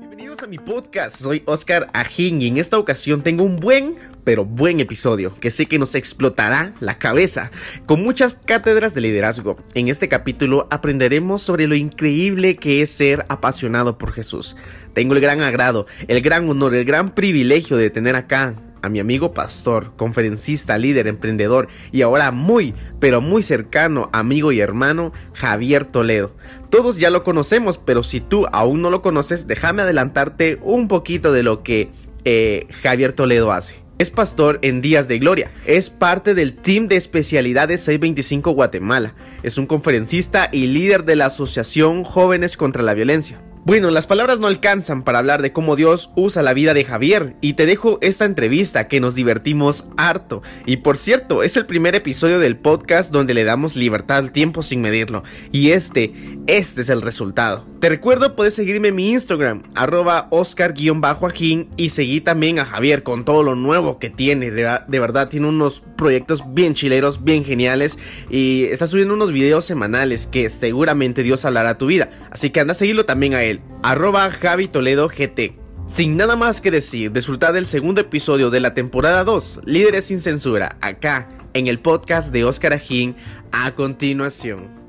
Bienvenidos a mi podcast, soy Oscar Ajín y en esta ocasión tengo un buen, pero buen episodio que sé que nos explotará la cabeza con muchas cátedras de liderazgo. En este capítulo aprenderemos sobre lo increíble que es ser apasionado por Jesús. Tengo el gran agrado, el gran honor, el gran privilegio de tener acá a mi amigo pastor, conferencista, líder, emprendedor y ahora muy, pero muy cercano amigo y hermano Javier Toledo. Todos ya lo conocemos, pero si tú aún no lo conoces, déjame adelantarte un poquito de lo que eh, Javier Toledo hace. Es pastor en Días de Gloria. Es parte del team de especialidades 625 Guatemala. Es un conferencista y líder de la Asociación Jóvenes contra la Violencia. Bueno, las palabras no alcanzan para hablar de cómo Dios usa la vida de Javier y te dejo esta entrevista que nos divertimos harto. Y por cierto, es el primer episodio del podcast donde le damos libertad al tiempo sin medirlo. Y este, este es el resultado. Te recuerdo, puedes seguirme en mi Instagram, arroba oscar-ajín y seguir también a Javier con todo lo nuevo que tiene. De, de verdad, tiene unos proyectos bien chileros, bien geniales y está subiendo unos videos semanales que seguramente Dios hablará a tu vida. Así que anda a seguirlo también a él arroba Javi Toledo GT. Sin nada más que decir, disfrutad del segundo episodio de la temporada 2, Líderes sin Censura, acá en el podcast de Oscar Ajín, a continuación.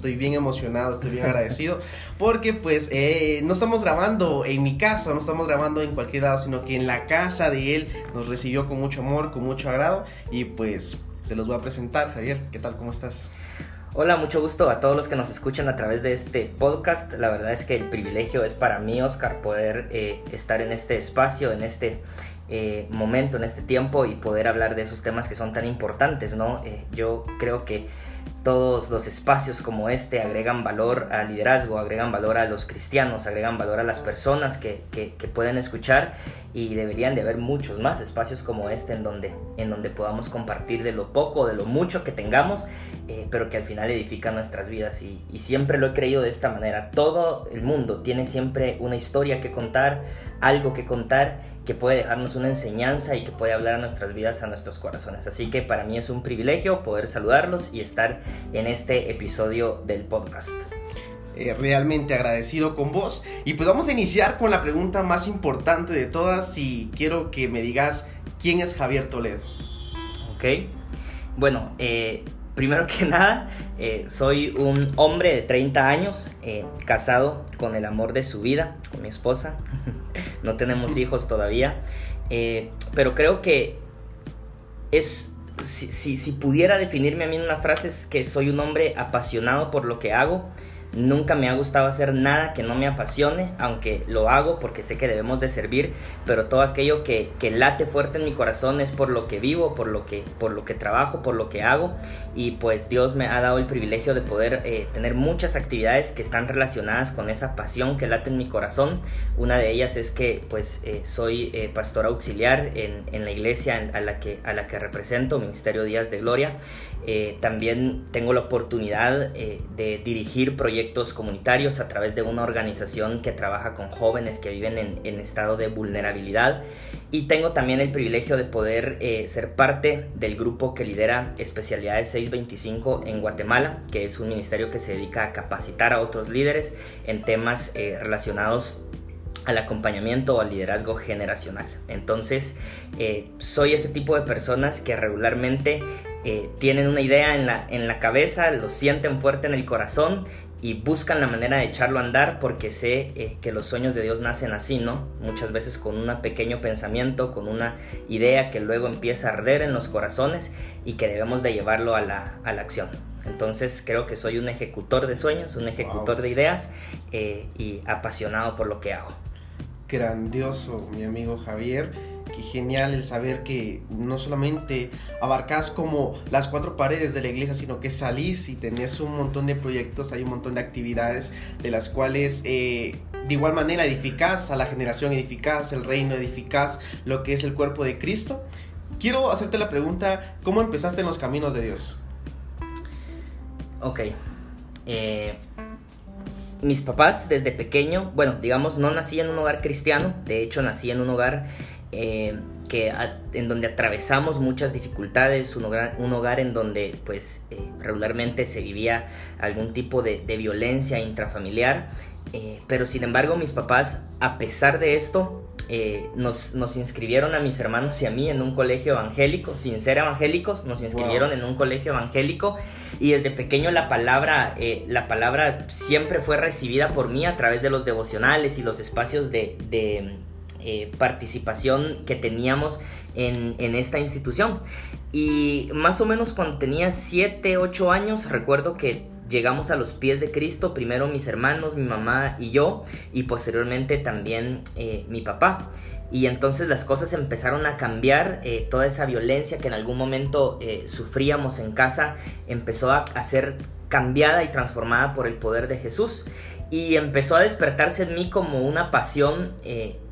Estoy bien emocionado, estoy bien agradecido porque pues eh, no estamos grabando en mi casa, no estamos grabando en cualquier lado, sino que en la casa de él nos recibió con mucho amor, con mucho agrado y pues se los voy a presentar. Javier, ¿qué tal? ¿Cómo estás? Hola, mucho gusto a todos los que nos escuchan a través de este podcast. La verdad es que el privilegio es para mí, Oscar, poder eh, estar en este espacio, en este eh, momento, en este tiempo y poder hablar de esos temas que son tan importantes, ¿no? Yo creo que todos los espacios como este agregan valor al liderazgo, agregan valor a los cristianos, agregan valor a las personas que, que, pueden escuchar y deberían de haber muchos más espacios como este en donde, en donde podamos compartir de lo poco, de lo mucho que tengamos, eh, pero que al final edifican nuestras vidas y, y siempre lo he creído de esta manera. Todo el mundo tiene siempre una historia que contar, algo que contar que puede dejarnos una enseñanza y que puede hablar a nuestras vidas, a nuestros corazones. Así que para mí es un privilegio poder saludarlos y estar en este episodio del podcast. Eh, realmente agradecido con vos. Y pues vamos a iniciar con la pregunta más importante de todas y quiero que me digas quién es Javier Toledo. Ok, bueno, eh, primero que nada, eh, soy un hombre de 30 años, eh, casado con el amor de su vida, con mi esposa. no tenemos hijos todavía, eh, pero creo que es, si, si, si, pudiera definirme a mí en una frase, es que soy un hombre apasionado por lo que hago. Nunca me ha gustado hacer nada que no me apasione, aunque lo hago porque sé que debemos de servir, pero todo aquello que, que, late fuerte en mi corazón es por lo que vivo, por lo que, por lo que trabajo, por lo que hago y pues Dios me ha dado el privilegio de poder eh, tener muchas actividades que están relacionadas con esa pasión que late en mi corazón. Una de ellas es que pues eh, soy eh, pastor auxiliar en, en, la iglesia a la, que, a la que represento, Ministerio Días de Gloria. también tengo la oportunidad de dirigir proyectos comunitarios a través de una organización que trabaja con jóvenes que viven en, en estado de vulnerabilidad y tengo también el privilegio de poder ser parte del grupo que lidera especialidades 625 en Guatemala, que es un ministerio que se dedica a capacitar a otros líderes en temas eh, relacionados al acompañamiento o al liderazgo generacional. Entonces, eh, soy ese tipo de personas que regularmente eh, tienen una idea en la, en la cabeza, lo sienten fuerte en el corazón y buscan la manera de echarlo a andar porque sé eh, que los sueños de Dios nacen así, ¿no? Muchas veces con un pequeño pensamiento, con una idea que luego empieza a arder en los corazones y que debemos de llevarlo a la, a la acción. Entonces creo que soy un ejecutor de sueños, un ejecutor wow. de ideas eh, y apasionado por lo que hago. Grandioso, mi amigo Javier qué genial el saber que no solamente abarcas como las cuatro paredes de la iglesia, sino que salís y tenés un montón de proyectos, hay un montón de actividades de las cuales eh, de igual manera edificás a la generación, edificás el reino, edificás lo que es el cuerpo de Cristo. Quiero hacerte la pregunta, ¿cómo empezaste en los caminos de Dios? Ok. Eh, mis papás desde pequeño, bueno, digamos, no nací en un hogar cristiano, de hecho nací en un hogar eh, que en donde atravesamos muchas dificultades, un hogar, un hogar en donde pues eh, regularmente se vivía algún tipo de, violencia intrafamiliar, eh, pero sin embargo mis papás, a pesar de esto, nos, nos, inscribieron a mis hermanos y a mí en un colegio evangélico, sin ser evangélicos, nos inscribieron en un colegio evangélico. Y desde pequeño la palabra, la palabra siempre fue recibida por mí a través de los devocionales y los espacios de eh, participación que teníamos en, esta institución. Y más o menos cuando tenía 7, 8 años, recuerdo que llegamos a los pies de Cristo, primero mis hermanos, mi mamá y yo, y posteriormente también eh, mi papá. Y entonces las cosas empezaron a cambiar, eh, toda esa violencia que en algún momento sufríamos en casa empezó a, ser cambiada y transformada por el poder de Jesús. Y empezó a despertarse en mí como una pasión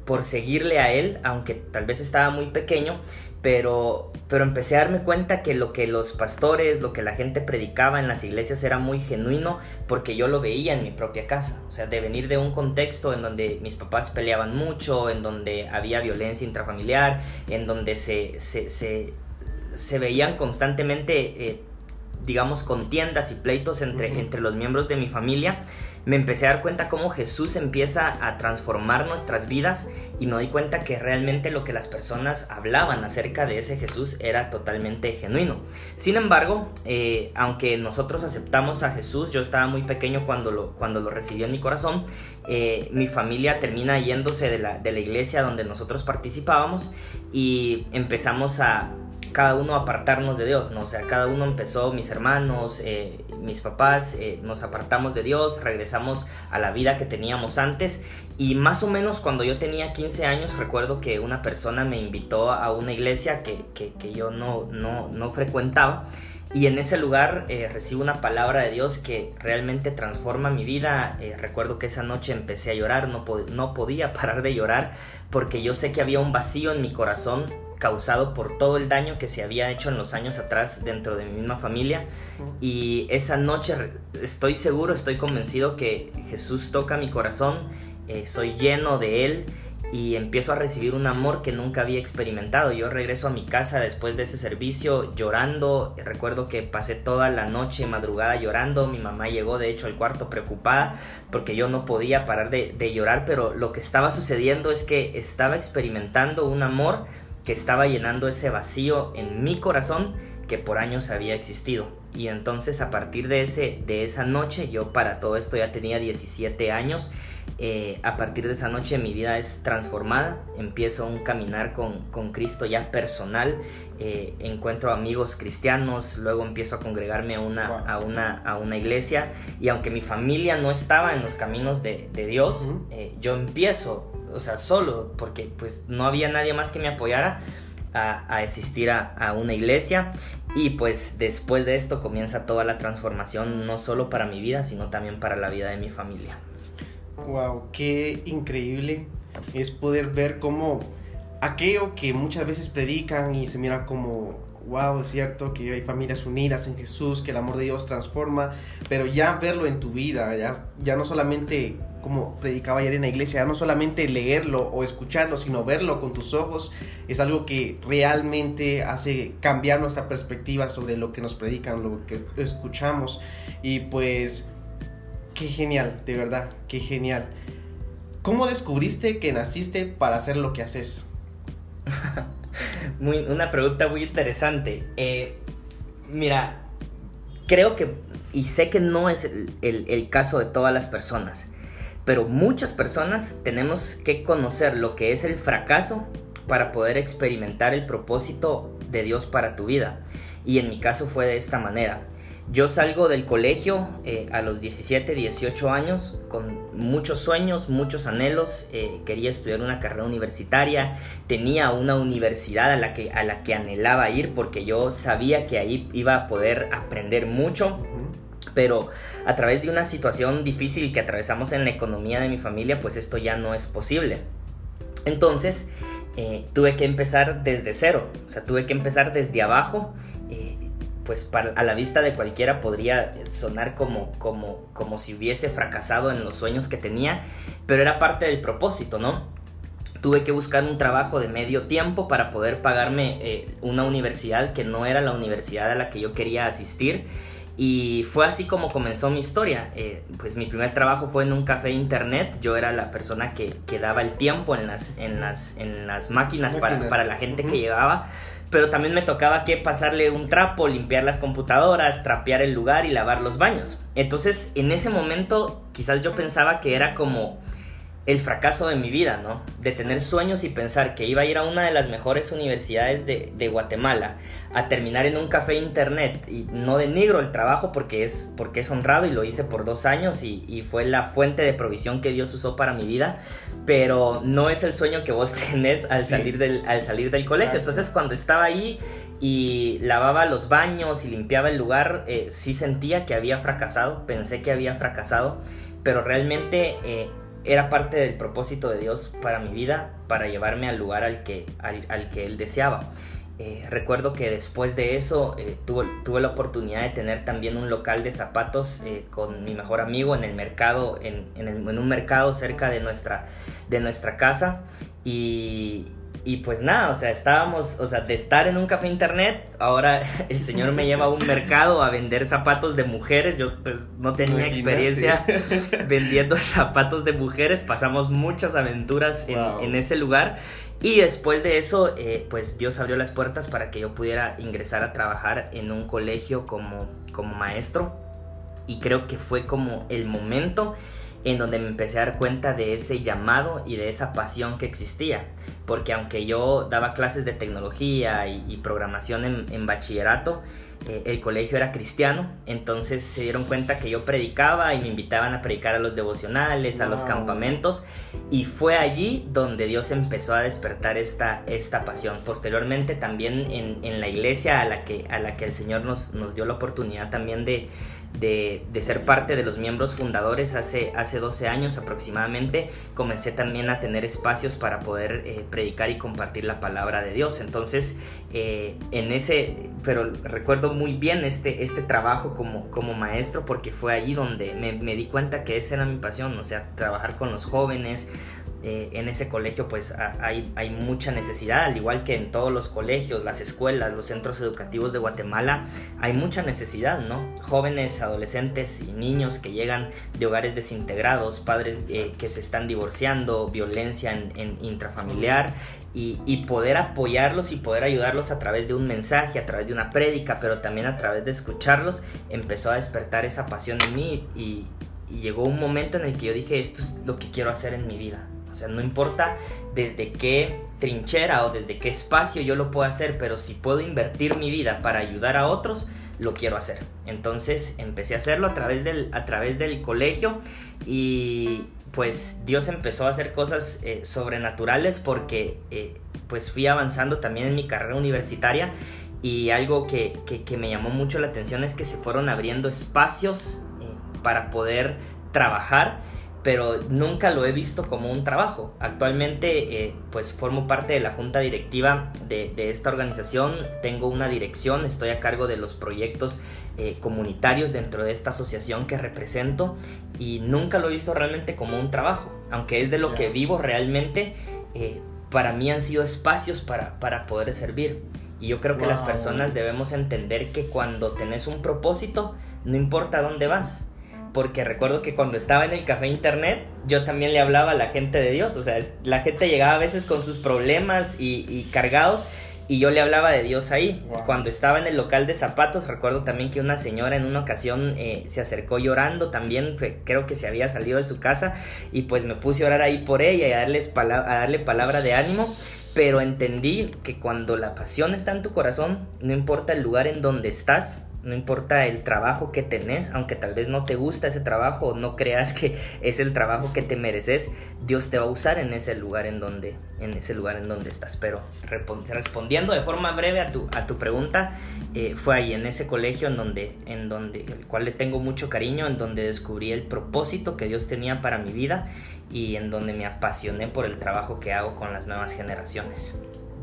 por seguirle a él, aunque tal vez estaba muy pequeño, pero, pero empecé a darme cuenta que lo que los pastores, lo que la gente predicaba en las iglesias era muy genuino porque yo lo veía en mi propia casa. O sea, de venir de un contexto en donde mis papás peleaban mucho, en donde había violencia intrafamiliar, en donde se, se, se, veían constantemente, eh, digamos, contiendas y pleitos entre, entre los miembros de mi familia me empecé a dar cuenta cómo Jesús empieza a transformar nuestras vidas y me doy cuenta que realmente lo que las personas hablaban acerca de ese Jesús era totalmente genuino. Sin embargo, eh, aunque nosotros aceptamos a Jesús, yo estaba muy pequeño cuando lo, cuando lo recibí en mi corazón, eh, mi familia termina yéndose de la, de la iglesia donde nosotros participábamos y empezamos a cada uno apartarnos de Dios, ¿no? O sea, cada uno empezó, mis hermanos, eh, mis papás, eh, nos apartamos de Dios, regresamos a la vida que teníamos antes y más o menos cuando yo tenía 15 años recuerdo que una persona me invitó a una iglesia que, yo no, no, no frecuentaba y en ese lugar eh, recibo una palabra de Dios que realmente transforma mi vida. recuerdo que esa noche empecé a llorar, no, no podía parar de llorar porque yo sé que había un vacío en mi corazón causado por todo el daño que se había hecho en los años atrás dentro de mi misma familia. Y esa noche estoy seguro, estoy convencido que Jesús toca mi corazón, eh, soy lleno de Él y empiezo a recibir un amor que nunca había experimentado. Yo regreso a mi casa después de ese servicio llorando. Recuerdo que pasé toda la noche madrugada llorando. Mi mamá llegó de hecho al cuarto preocupada porque yo no podía parar de, de llorar, pero lo que estaba sucediendo es que estaba experimentando un amor que estaba llenando ese vacío en mi corazón que por años había existido. Y entonces a partir de, ese, de esa noche, yo para todo esto ya tenía 17 años, eh, a partir de esa noche mi vida es transformada, empiezo un caminar con, con Cristo ya personal, eh, encuentro amigos cristianos, luego empiezo a congregarme a una, a, una, a una iglesia. Y aunque mi familia no estaba en los caminos de, de Dios, eh, yo empiezo o sea, solo, porque pues no había nadie más que me apoyara a, a asistir a, a, una iglesia y pues después de esto comienza toda la transformación, no solo para mi vida, sino también para la vida de mi familia. Wow, qué increíble es poder ver cómo aquello que muchas veces predican y se mira como wow, es cierto que hay familias unidas en Jesús, que el amor de Dios transforma, pero ya verlo en tu vida, ya, ya no solamente como predicaba ayer en la iglesia, no solamente leerlo o escucharlo, sino verlo con tus ojos, es algo que realmente hace cambiar nuestra perspectiva sobre lo que nos predican, lo que escuchamos. Y pues, qué genial, de verdad, qué genial. ¿Cómo descubriste que naciste para hacer lo que haces? una pregunta muy interesante. Eh, mira, creo que, y sé que no es el, caso de todas las personas, pero muchas personas tenemos que conocer lo que es el fracaso para poder experimentar el propósito de Dios para tu vida. Y en mi caso fue de esta manera. Yo salgo del colegio eh, a los 17, 18 años con muchos sueños, muchos anhelos. Eh, quería estudiar una carrera universitaria. Tenía una universidad a la, que, a la que anhelaba ir porque yo sabía que ahí iba a poder aprender mucho. Pero a través de una situación difícil que atravesamos en la economía de mi familia, pues esto ya no es posible. Entonces, eh, tuve que empezar desde cero. O sea, tuve que empezar desde abajo pues a la vista de cualquiera podría sonar como, como, como si hubiese fracasado en los sueños que tenía, pero era parte del propósito, ¿no? Tuve que buscar un trabajo de medio tiempo para poder pagarme eh, una universidad que no era la universidad a la que yo quería asistir. Y fue así como comenzó mi historia. Eh, pues mi primer trabajo fue en un café internet. Yo era la persona que, que daba el tiempo en las, en las, en las máquinas, Para, para, la gente que llevaba pero también me tocaba que pasarle un trapo, limpiar las computadoras, trapear el lugar y lavar los baños. Entonces, en ese momento, quizás yo pensaba que era como el fracaso de mi vida, ¿no? De tener sueños y pensar que iba a ir a una de las mejores universidades de, de, Guatemala, a terminar en un café internet, y no denigro el trabajo porque es, porque es honrado y lo hice por dos años y, y, fue la fuente de provisión que Dios usó para mi vida, pero no es el sueño que vos tenés al, salir, del, al salir del colegio. Entonces cuando estaba ahí y lavaba los baños y limpiaba el lugar, eh, sí sentía que había fracasado, pensé que había fracasado, pero realmente... Eh, era parte del propósito de Dios para mi vida, para llevarme al lugar al que, al, que Él deseaba. Eh, recuerdo que después de eso eh, tuve, la oportunidad de tener también un local de zapatos eh, con mi mejor amigo en el mercado, en, en, un mercado cerca de nuestra, de nuestra casa. Y, y pues nada, o sea, estábamos, o sea, de estar en un café internet, ahora el señor me lleva a un mercado a vender zapatos de mujeres. Yo pues no tenía experiencia vendiendo zapatos de mujeres. Pasamos muchas aventuras en, ese lugar. Y después de eso, eh, pues Dios abrió las puertas para que yo pudiera ingresar a trabajar en un colegio como, como maestro. Y creo que fue como el momento en donde me empecé a dar cuenta de ese llamado y de esa pasión que existía. Porque aunque yo daba clases de tecnología y, programación en, bachillerato, eh, el colegio era cristiano, entonces se dieron cuenta que yo predicaba y me invitaban a predicar a los devocionales, a los campamentos, y fue allí donde Dios empezó a despertar esta, esta pasión. Posteriormente también en, en la iglesia a la, que, a la que el Señor nos, nos dio la oportunidad también de de, ser parte de los miembros fundadores hace, hace 12 años aproximadamente, comencé también a tener espacios para poder eh, predicar y compartir la palabra de Dios. Entonces, eh, en ese, pero recuerdo muy bien este, este trabajo como, como maestro porque fue allí donde me, me di cuenta que esa era mi pasión, o sea, trabajar con los jóvenes, eh, en ese colegio pues hay, hay, mucha necesidad, al igual que en todos los colegios, las escuelas, los centros educativos de Guatemala, hay mucha necesidad, ¿no? Jóvenes, adolescentes y niños que llegan de hogares desintegrados, padres eh, que se están divorciando, violencia en, intrafamiliar y, y, poder apoyarlos y poder ayudarlos a través de un mensaje, a través de una prédica, pero también a través de escucharlos, empezó a despertar esa pasión en mí y, y llegó un momento en el que yo dije, esto es lo que quiero hacer en mi vida. Sea, no importa desde qué trinchera o desde qué espacio yo lo puedo hacer, pero si puedo invertir mi vida para ayudar a otros, lo quiero hacer. Entonces empecé a hacerlo a través del, a través del colegio y pues Dios empezó a hacer cosas eh, sobrenaturales porque eh, pues fui avanzando también en mi carrera universitaria y algo que, me llamó mucho la atención es que se fueron abriendo espacios eh, para poder trabajar pero nunca lo he visto como un trabajo. Actualmente eh, pues formo parte de la junta directiva de, esta organización, tengo una dirección, estoy a cargo de los proyectos eh, comunitarios dentro de esta asociación que represento y nunca lo he visto realmente como un trabajo, aunque es de lo que vivo realmente, eh, para mí han sido espacios para, para poder servir. Y yo creo que las personas debemos entender que cuando tenés un propósito, no importa dónde vas, porque recuerdo que cuando estaba en el café internet, yo también le hablaba a la gente de Dios, o sea, la gente llegaba a veces con sus problemas y, cargados, y yo le hablaba de Dios ahí. Cuando estaba en el local de zapatos, recuerdo también que una señora en una ocasión eh, se acercó llorando también, creo que se había salido de su casa, y pues me puse a orar ahí por ella y a, darles a darle palabra de ánimo. Pero entendí que cuando la pasión está en tu corazón, no importa el lugar en donde estás, no importa el trabajo que tenés, aunque tal vez no te gusta ese trabajo o no creas que es el trabajo que te mereces, Dios te va a usar en ese lugar en donde, en ese lugar en donde estás. Pero respondiendo de forma breve a tu, a tu pregunta, eh, fue ahí en ese colegio en donde, en donde, el cual le tengo mucho cariño, en donde descubrí el propósito que Dios tenía para mi vida y en donde me apasioné por el trabajo que hago con las nuevas generaciones.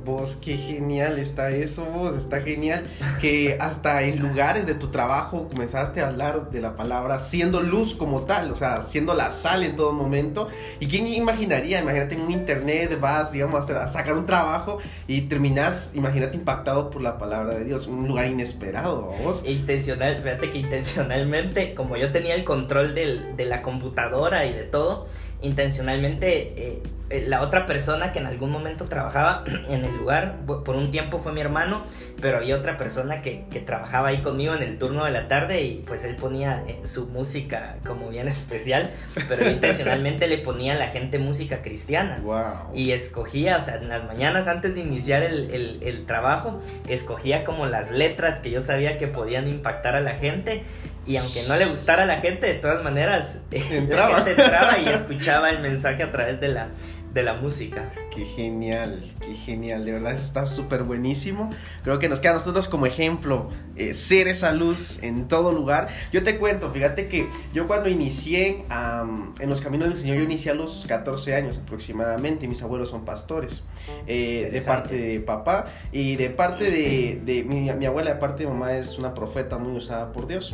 Vos, qué genial está eso, vos, está genial. Que hasta en lugares de tu trabajo comenzaste a hablar de la palabra siendo luz como tal, o sea, siendo la sal en todo momento. ¿Y quién imaginaría? Imagínate en un internet, vas, digamos, a sacar un trabajo y terminas, imagínate, impactado por la palabra de Dios, un lugar inesperado, vos. Intencional, fíjate que intencionalmente, como yo tenía el control del, de la computadora y de todo, intencionalmente eh, eh, la otra persona que en algún momento trabajaba en el lugar, por un tiempo fue mi hermano, pero había otra persona que, que trabajaba ahí conmigo en el turno de la tarde y pues él ponía eh, su música como bien especial, pero intencionalmente le ponía a la gente música cristiana. Y escogía, o sea, en las mañanas antes de iniciar el, el, el trabajo, escogía como las letras que yo sabía que podían impactar a la gente y aunque no le gustara a la gente, de todas maneras, entraba. la gente entraba y escuchaba el mensaje a través de la, de la música. Qué genial, qué genial, de verdad eso está súper buenísimo. Creo que nos queda a nosotros como ejemplo eh, ser esa luz en todo lugar. Yo te cuento, fíjate que yo cuando inicié en los caminos del Señor, yo inicié a los 14 años aproximadamente, mis abuelos son pastores, eh, de parte de papá y de parte de, de mi, mi abuela, de parte de mamá es una profeta muy usada por Dios.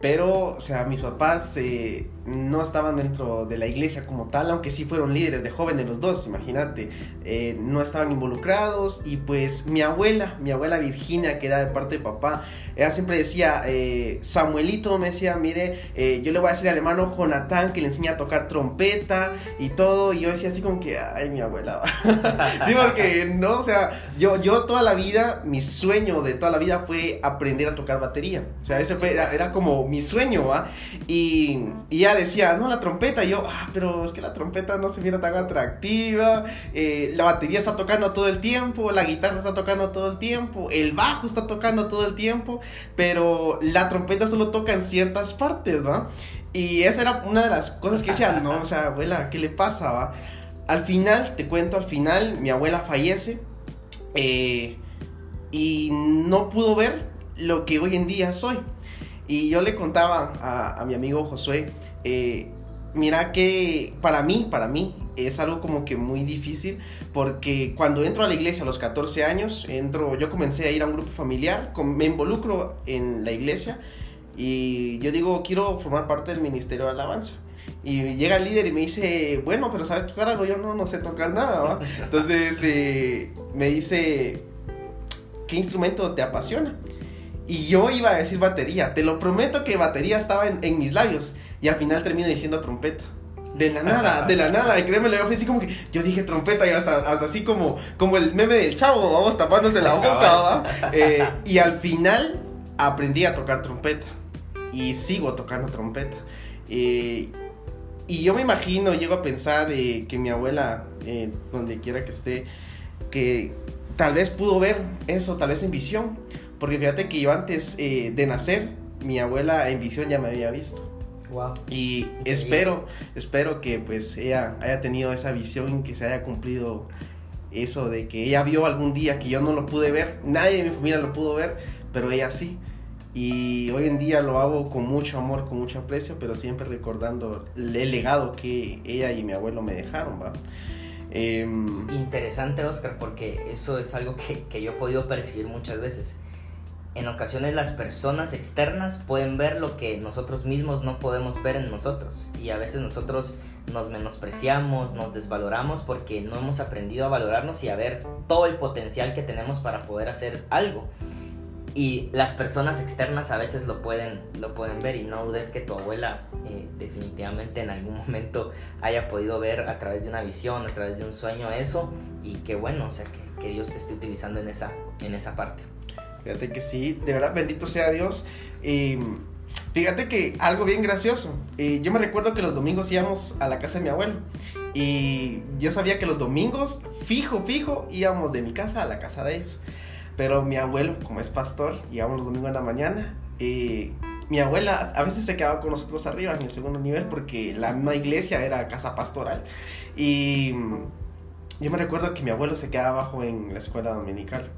Pero, o sea, mis papás eh, no estaban dentro de la iglesia como tal, aunque sí fueron líderes de jóvenes los dos, imagínate, eh, no estaban involucrados y pues mi abuela, mi abuela Virginia, que era de parte de papá, ella siempre decía, eh, Samuelito me decía, mire, eh, yo le voy a decir al hermano Jonathan que le enseña a tocar trompeta y todo, y yo decía así como que, ay, mi abuela. sí, porque no, o sea, yo, yo toda la vida, mi sueño de toda la vida fue aprender a tocar batería. O sea, ese fue, era, pues. como mi sueño, ¿va? Y, y ella decía, no, la trompeta, y yo, ah, pero es que la trompeta no se mira tan atractiva, eh, la batería está tocando todo el tiempo, la guitarra está tocando todo el tiempo, el bajo está tocando todo el tiempo pero la trompeta solo toca en ciertas partes, ¿va? Y esa era una de las cosas que decía, no, o sea, abuela, ¿qué le pasa, va? Al final, te cuento, al final, mi abuela fallece eh, y no pudo ver lo que hoy en día soy. Y yo le contaba a, mi amigo Josué, eh, mira que para mí, para mí, es algo como que muy difícil porque cuando entro a la iglesia a los 14 años, entro, yo comencé a ir a un grupo familiar, me involucro en la iglesia y yo digo, quiero formar parte del ministerio de alabanza. Y llega el líder y me dice, bueno, pero ¿sabes tocar algo? Yo no, no sé tocar nada, Entonces eh, me dice, ¿qué instrumento te apasiona? Y yo iba a decir batería, te lo prometo que batería estaba en, en mis labios y al final termino diciendo trompeta. De la nada, de la nada. Y créeme, yo fui así como que yo dije trompeta y hasta, hasta así como, como el meme del chavo, vamos tapándose la boca, ¿va? Eh, y al final aprendí a tocar trompeta. Y sigo tocando trompeta. Eh, y yo me imagino, llego a pensar eh, que mi abuela, donde quiera que esté, que tal vez pudo ver eso, tal vez en visión. Porque fíjate que yo antes de nacer, mi abuela en visión ya me había visto. Y espero, espero que pues ella haya tenido esa visión y que se haya cumplido eso de que ella vio algún día que yo no lo pude ver, nadie de mi familia lo pudo ver, pero ella sí. Y hoy en día lo hago con mucho amor, con mucho aprecio, pero siempre recordando el legado que ella y mi abuelo me dejaron, ¿va? Em, Interesante, Oscar, porque eso es algo que, que yo he podido percibir muchas veces en ocasiones las personas externas pueden ver lo que nosotros mismos no podemos ver en nosotros y a veces nosotros nos menospreciamos, nos desvaloramos porque no hemos aprendido a valorarnos y a ver todo el potencial que tenemos para poder hacer algo. Y las personas externas a veces lo pueden, lo pueden ver y no dudes que tu abuela eh, definitivamente en algún momento haya podido ver a través de una visión, a través de un sueño eso y que bueno, o sea, que, que Dios te esté utilizando en esa, en esa parte. Fíjate que sí, de verdad, bendito sea Dios. Y fíjate que algo bien gracioso. Y yo me recuerdo que los domingos íbamos a la casa de mi abuelo. Y yo sabía que los domingos, fijo, fijo, íbamos de mi casa a la casa de ellos. Pero mi abuelo, como es pastor, íbamos los domingos en la mañana. Y mi abuela a veces se quedaba con nosotros arriba en el segundo nivel porque la misma iglesia era casa pastoral. Y yo me recuerdo que mi abuelo se quedaba abajo en la escuela dominical.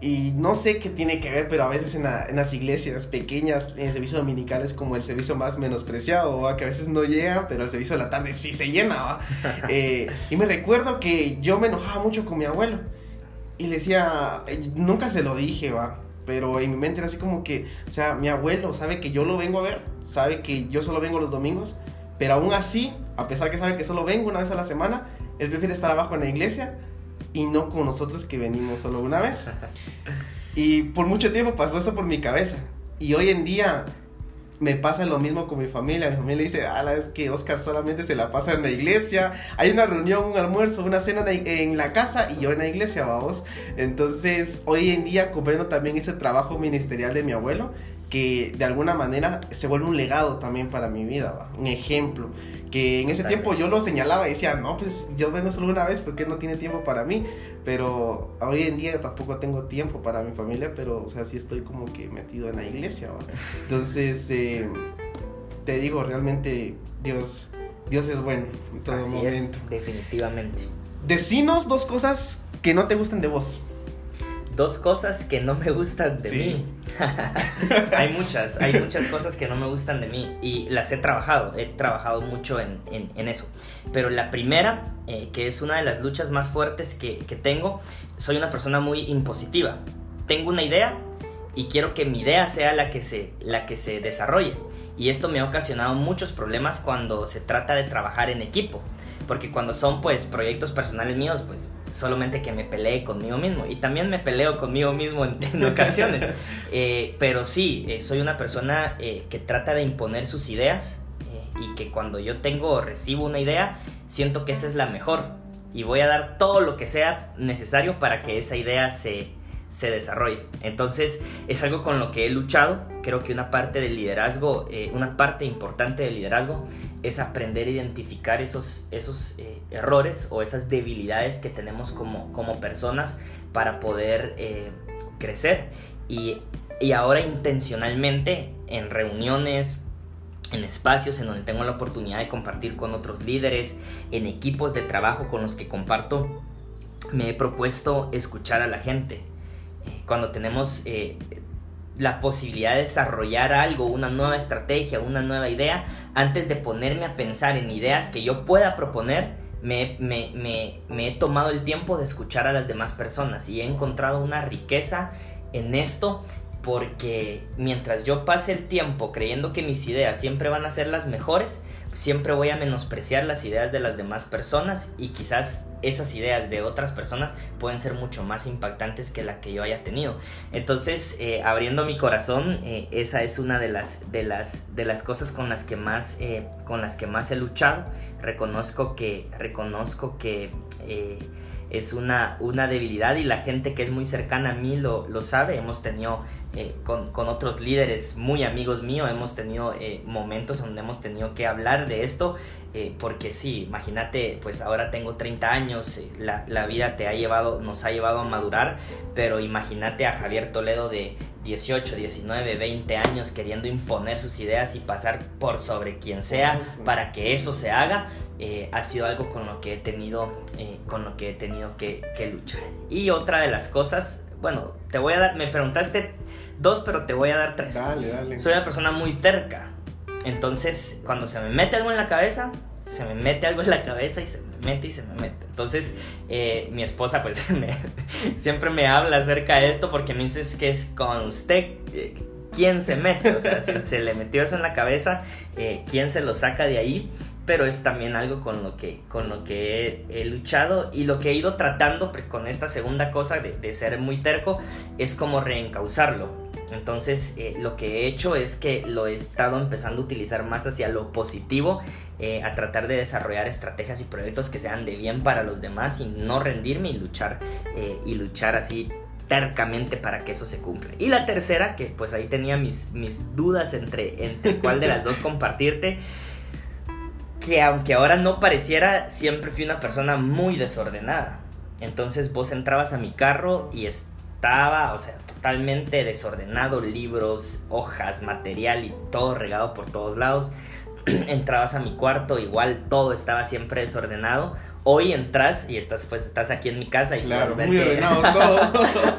Y no sé qué tiene que ver, pero a veces en, las iglesias pequeñas, en el servicio dominical es como el servicio más menospreciado, que a veces no llega, pero el servicio de la tarde sí se llena. Eh, y me recuerdo que yo me enojaba mucho con mi abuelo. y le decía, eh, nunca se lo dije, va. Pero en mi mente era así como que, o sea, mi abuelo sabe que yo lo vengo a ver, sabe que yo solo vengo los domingos, pero aún así, a pesar que sabe que solo vengo una vez a la semana, él prefiere estar abajo en la iglesia y no como nosotros que venimos solo una vez. Y por mucho tiempo pasó eso por mi cabeza. Y hoy en día me pasa lo mismo con mi familia. Mi familia dice, ah, es que Oscar solamente se la pasa en la iglesia. Hay una reunión, un almuerzo, una cena en la casa y yo en la iglesia, vamos. Entonces, hoy en día comprendo también ese trabajo ministerial de mi abuelo que de alguna manera se vuelve un legado también para mi vida, un ejemplo. Que en ese tiempo yo lo señalaba y decía, no, pues yo vengo solo una vez porque no tiene tiempo para mí. Pero hoy en día tampoco tengo tiempo para mi familia, pero o sea, sí estoy como que metido en la iglesia. Entonces, eh, te digo, realmente Dios, Dios es bueno en todo momento. definitivamente. Decinos dos cosas que no te gusten de vos dos cosas que no me gustan de mí. hay muchas, hay muchas cosas que no me gustan de mí y las he trabajado, he trabajado mucho en, eso. Pero la primera, eh, que es una de las luchas más fuertes que, tengo, soy una persona muy impositiva. Tengo una idea y quiero que mi idea sea la que se, la que se desarrolle. Y esto me ha ocasionado muchos problemas cuando se trata de trabajar en equipo. Porque cuando son pues proyectos personales míos, pues solamente que me pelee conmigo mismo. Y también me peleo conmigo mismo en, ocasiones. Eh, pero sí, eh, soy una persona eh, que trata de imponer sus ideas y que cuando yo tengo o recibo una idea, siento que esa es la mejor. Y voy a dar todo lo que sea necesario para que esa idea se, se desarrolle. Entonces es algo con lo que he luchado. Creo que una parte del liderazgo, una parte importante del liderazgo es aprender a identificar esos, esos eh, errores o esas debilidades que tenemos como, como personas para poder eh, crecer. Y, y ahora intencionalmente en reuniones, en espacios en donde tengo la oportunidad de compartir con otros líderes, en equipos de trabajo con los que comparto, me he propuesto escuchar a la gente. Eh, cuando tenemos la posibilidad de desarrollar algo, una nueva estrategia, una nueva idea, antes de ponerme a pensar en ideas que yo pueda proponer, me, he tomado el tiempo de escuchar a las demás personas y he encontrado una riqueza en esto porque mientras yo pase el tiempo creyendo que mis ideas siempre van a ser las mejores, siempre voy a menospreciar las ideas de las demás personas y quizás esas ideas de otras personas pueden ser mucho más impactantes que la que yo haya tenido. Entonces, eh, abriendo mi corazón, eh, esa es una de las, de las, de las cosas con las que más, eh, con las que más he luchado. Reconozco que, reconozco que es una, una debilidad y la gente que es muy cercana a mí lo, lo sabe. Hemos tenido eh, con, otros líderes muy amigos míos, hemos tenido eh, momentos donde hemos tenido que hablar de esto, eh, porque sí, imagínate, pues ahora tengo 30 años, la, la, vida te ha llevado, nos ha llevado a madurar, pero imagínate a Javier Toledo de 18, 19, 20 años queriendo imponer sus ideas y pasar por sobre quien sea para que eso se haga, ha sido algo con lo que he tenido, con lo que he tenido que luchar. Y otra de las cosas, bueno, te voy a dar, me preguntaste dos, pero te voy a dar tres. Dale, dale. Soy una persona muy terca. Entonces, cuando se me mete algo en la cabeza, se me mete algo en la cabeza y se me mete y se me mete. Entonces, eh, mi esposa, pues, siempre me habla acerca de esto porque me dices que es con usted. Eh, ¿Quién se mete? O sea, si se le metió eso en la cabeza, eh, ¿quién se lo saca de ahí? pero es también algo con lo que, con lo que he, luchado y lo que he ido tratando con esta segunda cosa de, de ser muy terco es como reencauzarlo. Entonces eh, lo que he hecho es que lo he estado empezando a utilizar más hacia lo positivo, eh, a tratar de desarrollar estrategias y proyectos que sean de bien para los demás y no rendirme y luchar eh, y luchar así tercamente para que eso se cumpla. Y la tercera, que pues ahí tenía mis, mis dudas entre, entre cuál de las dos compartirte, que aunque ahora no pareciera, siempre fui una persona muy desordenada. Entonces vos entrabas a mi carro y estaba, o sea, totalmente desordenado, libros, hojas, material y todo regado por todos lados. entrabas a mi cuarto, igual todo estaba siempre desordenado. Hoy entras y estás pues estás aquí en mi casa y claro, muy ordenado todo.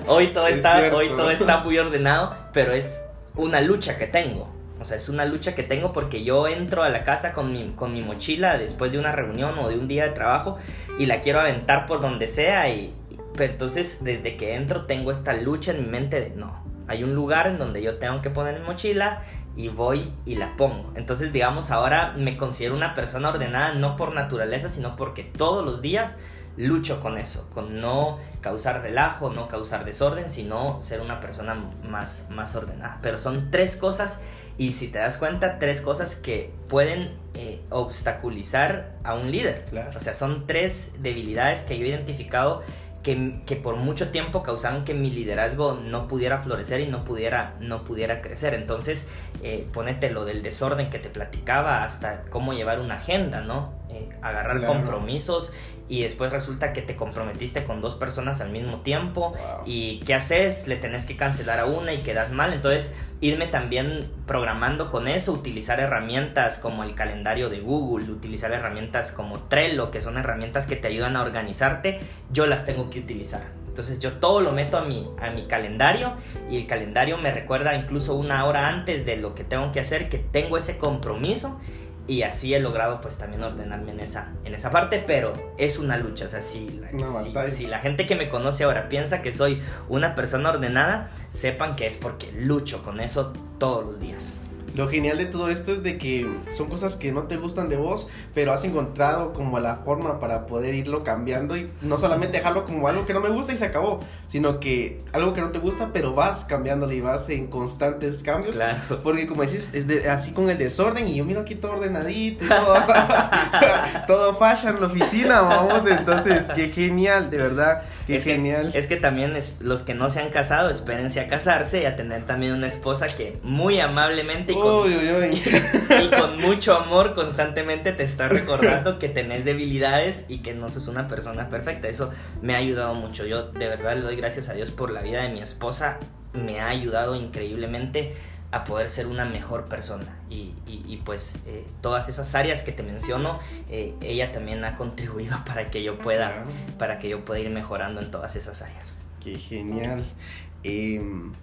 hoy todo está hoy todo está muy ordenado, pero es una lucha que tengo o sea, es una lucha que tengo porque yo entro a la casa con mi, con mi mochila después de una reunión o de un día de trabajo y la quiero aventar por donde sea y, Pero entonces, desde que entro, tengo esta lucha en mi mente de no. Hay un lugar en donde yo tengo que poner mi mochila y voy y la pongo. Entonces, digamos, ahora me considero una persona ordenada no por naturaleza, sino porque todos los días lucho con eso, con no causar relajo, no causar desorden, sino ser una persona más, más ordenada. Pero son tres cosas y si te das cuenta, tres cosas que pueden eh, obstaculizar a un líder. O sea, son tres debilidades que yo he identificado que, por mucho tiempo causaron que mi liderazgo no pudiera florecer y no pudiera, no pudiera crecer. Entonces, eh, ponete lo del desorden que te platicaba, hasta cómo llevar una agenda, ¿no? Eh, agarrar compromisos y después resulta que te comprometiste con dos personas al mismo tiempo y ¿qué haces? Le tenés que cancelar a una y quedas mal. Entonces, irme también programando con eso, utilizar herramientas como el calendario de Google, utilizar herramientas como Trello, que son herramientas que te ayudan a organizarte, yo las tengo que utilizar. Entonces yo todo lo meto a mi, a mi calendario y el calendario me recuerda incluso una hora antes de lo que tengo que hacer, que tengo ese compromiso y así he logrado pues también ordenarme en esa, en esa parte, pero es una lucha, o sea, si la, si, la gente que me conoce ahora piensa que soy una persona ordenada, sepan que es porque lucho con eso todos los días. Lo genial de todo esto es de que son cosas que no te gustan de vos, pero has encontrado como la forma para poder irlo cambiando y no solamente dejarlo como algo que no me gusta y se acabó, sino que algo que no te gusta, pero vas cambiándolo y vas en constantes cambios. Claro. Porque como decís, es así con el desorden y yo miro aquí todo ordenadito y todo, todo fashion en la oficina, vamos, entonces, qué genial, de verdad, qué es genial. Que, es que también es, los que no se han casado, espérense a casarse y a tener también una esposa que muy amablemente y y con mucho amor constantemente te está recordando que tenés debilidades y que no sos una persona perfecta. Eso me ha ayudado mucho. Yo de verdad le doy gracias a Dios por la vida de mi esposa. Me ha ayudado increíblemente a poder ser una mejor persona. Y, pues eh, todas esas áreas que te menciono, eh, ella también ha contribuido para que yo pueda, para que yo pueda ir mejorando en todas esas áreas. Qué genial. Em,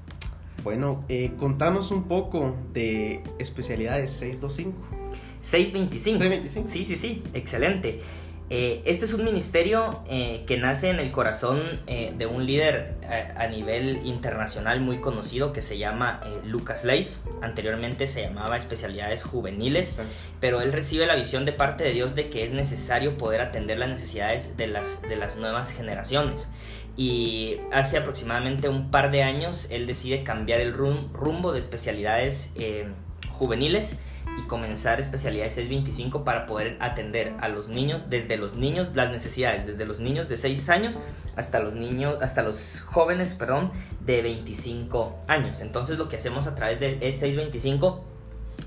bueno, eh, contanos un poco de especialidades 625. 625. 625. Sí, sí, sí, excelente. Eh, este es un ministerio eh, que nace en el corazón eh, de un líder a nivel internacional muy conocido que se llama Lucas Leis. Anteriormente se llamaba Especialidades Juveniles, pero él recibe la visión de parte de Dios de que es necesario poder atender las necesidades de las, de las nuevas generaciones y hace aproximadamente un par de años él decide cambiar el rumbo de especialidades juveniles y comenzar especialidades 625 para poder atender a los niños, desde los niños, las necesidades, desde los niños de 6 años hasta los niños, hasta los jóvenes, perdón, de 25 años. Entonces lo que hacemos a través de 625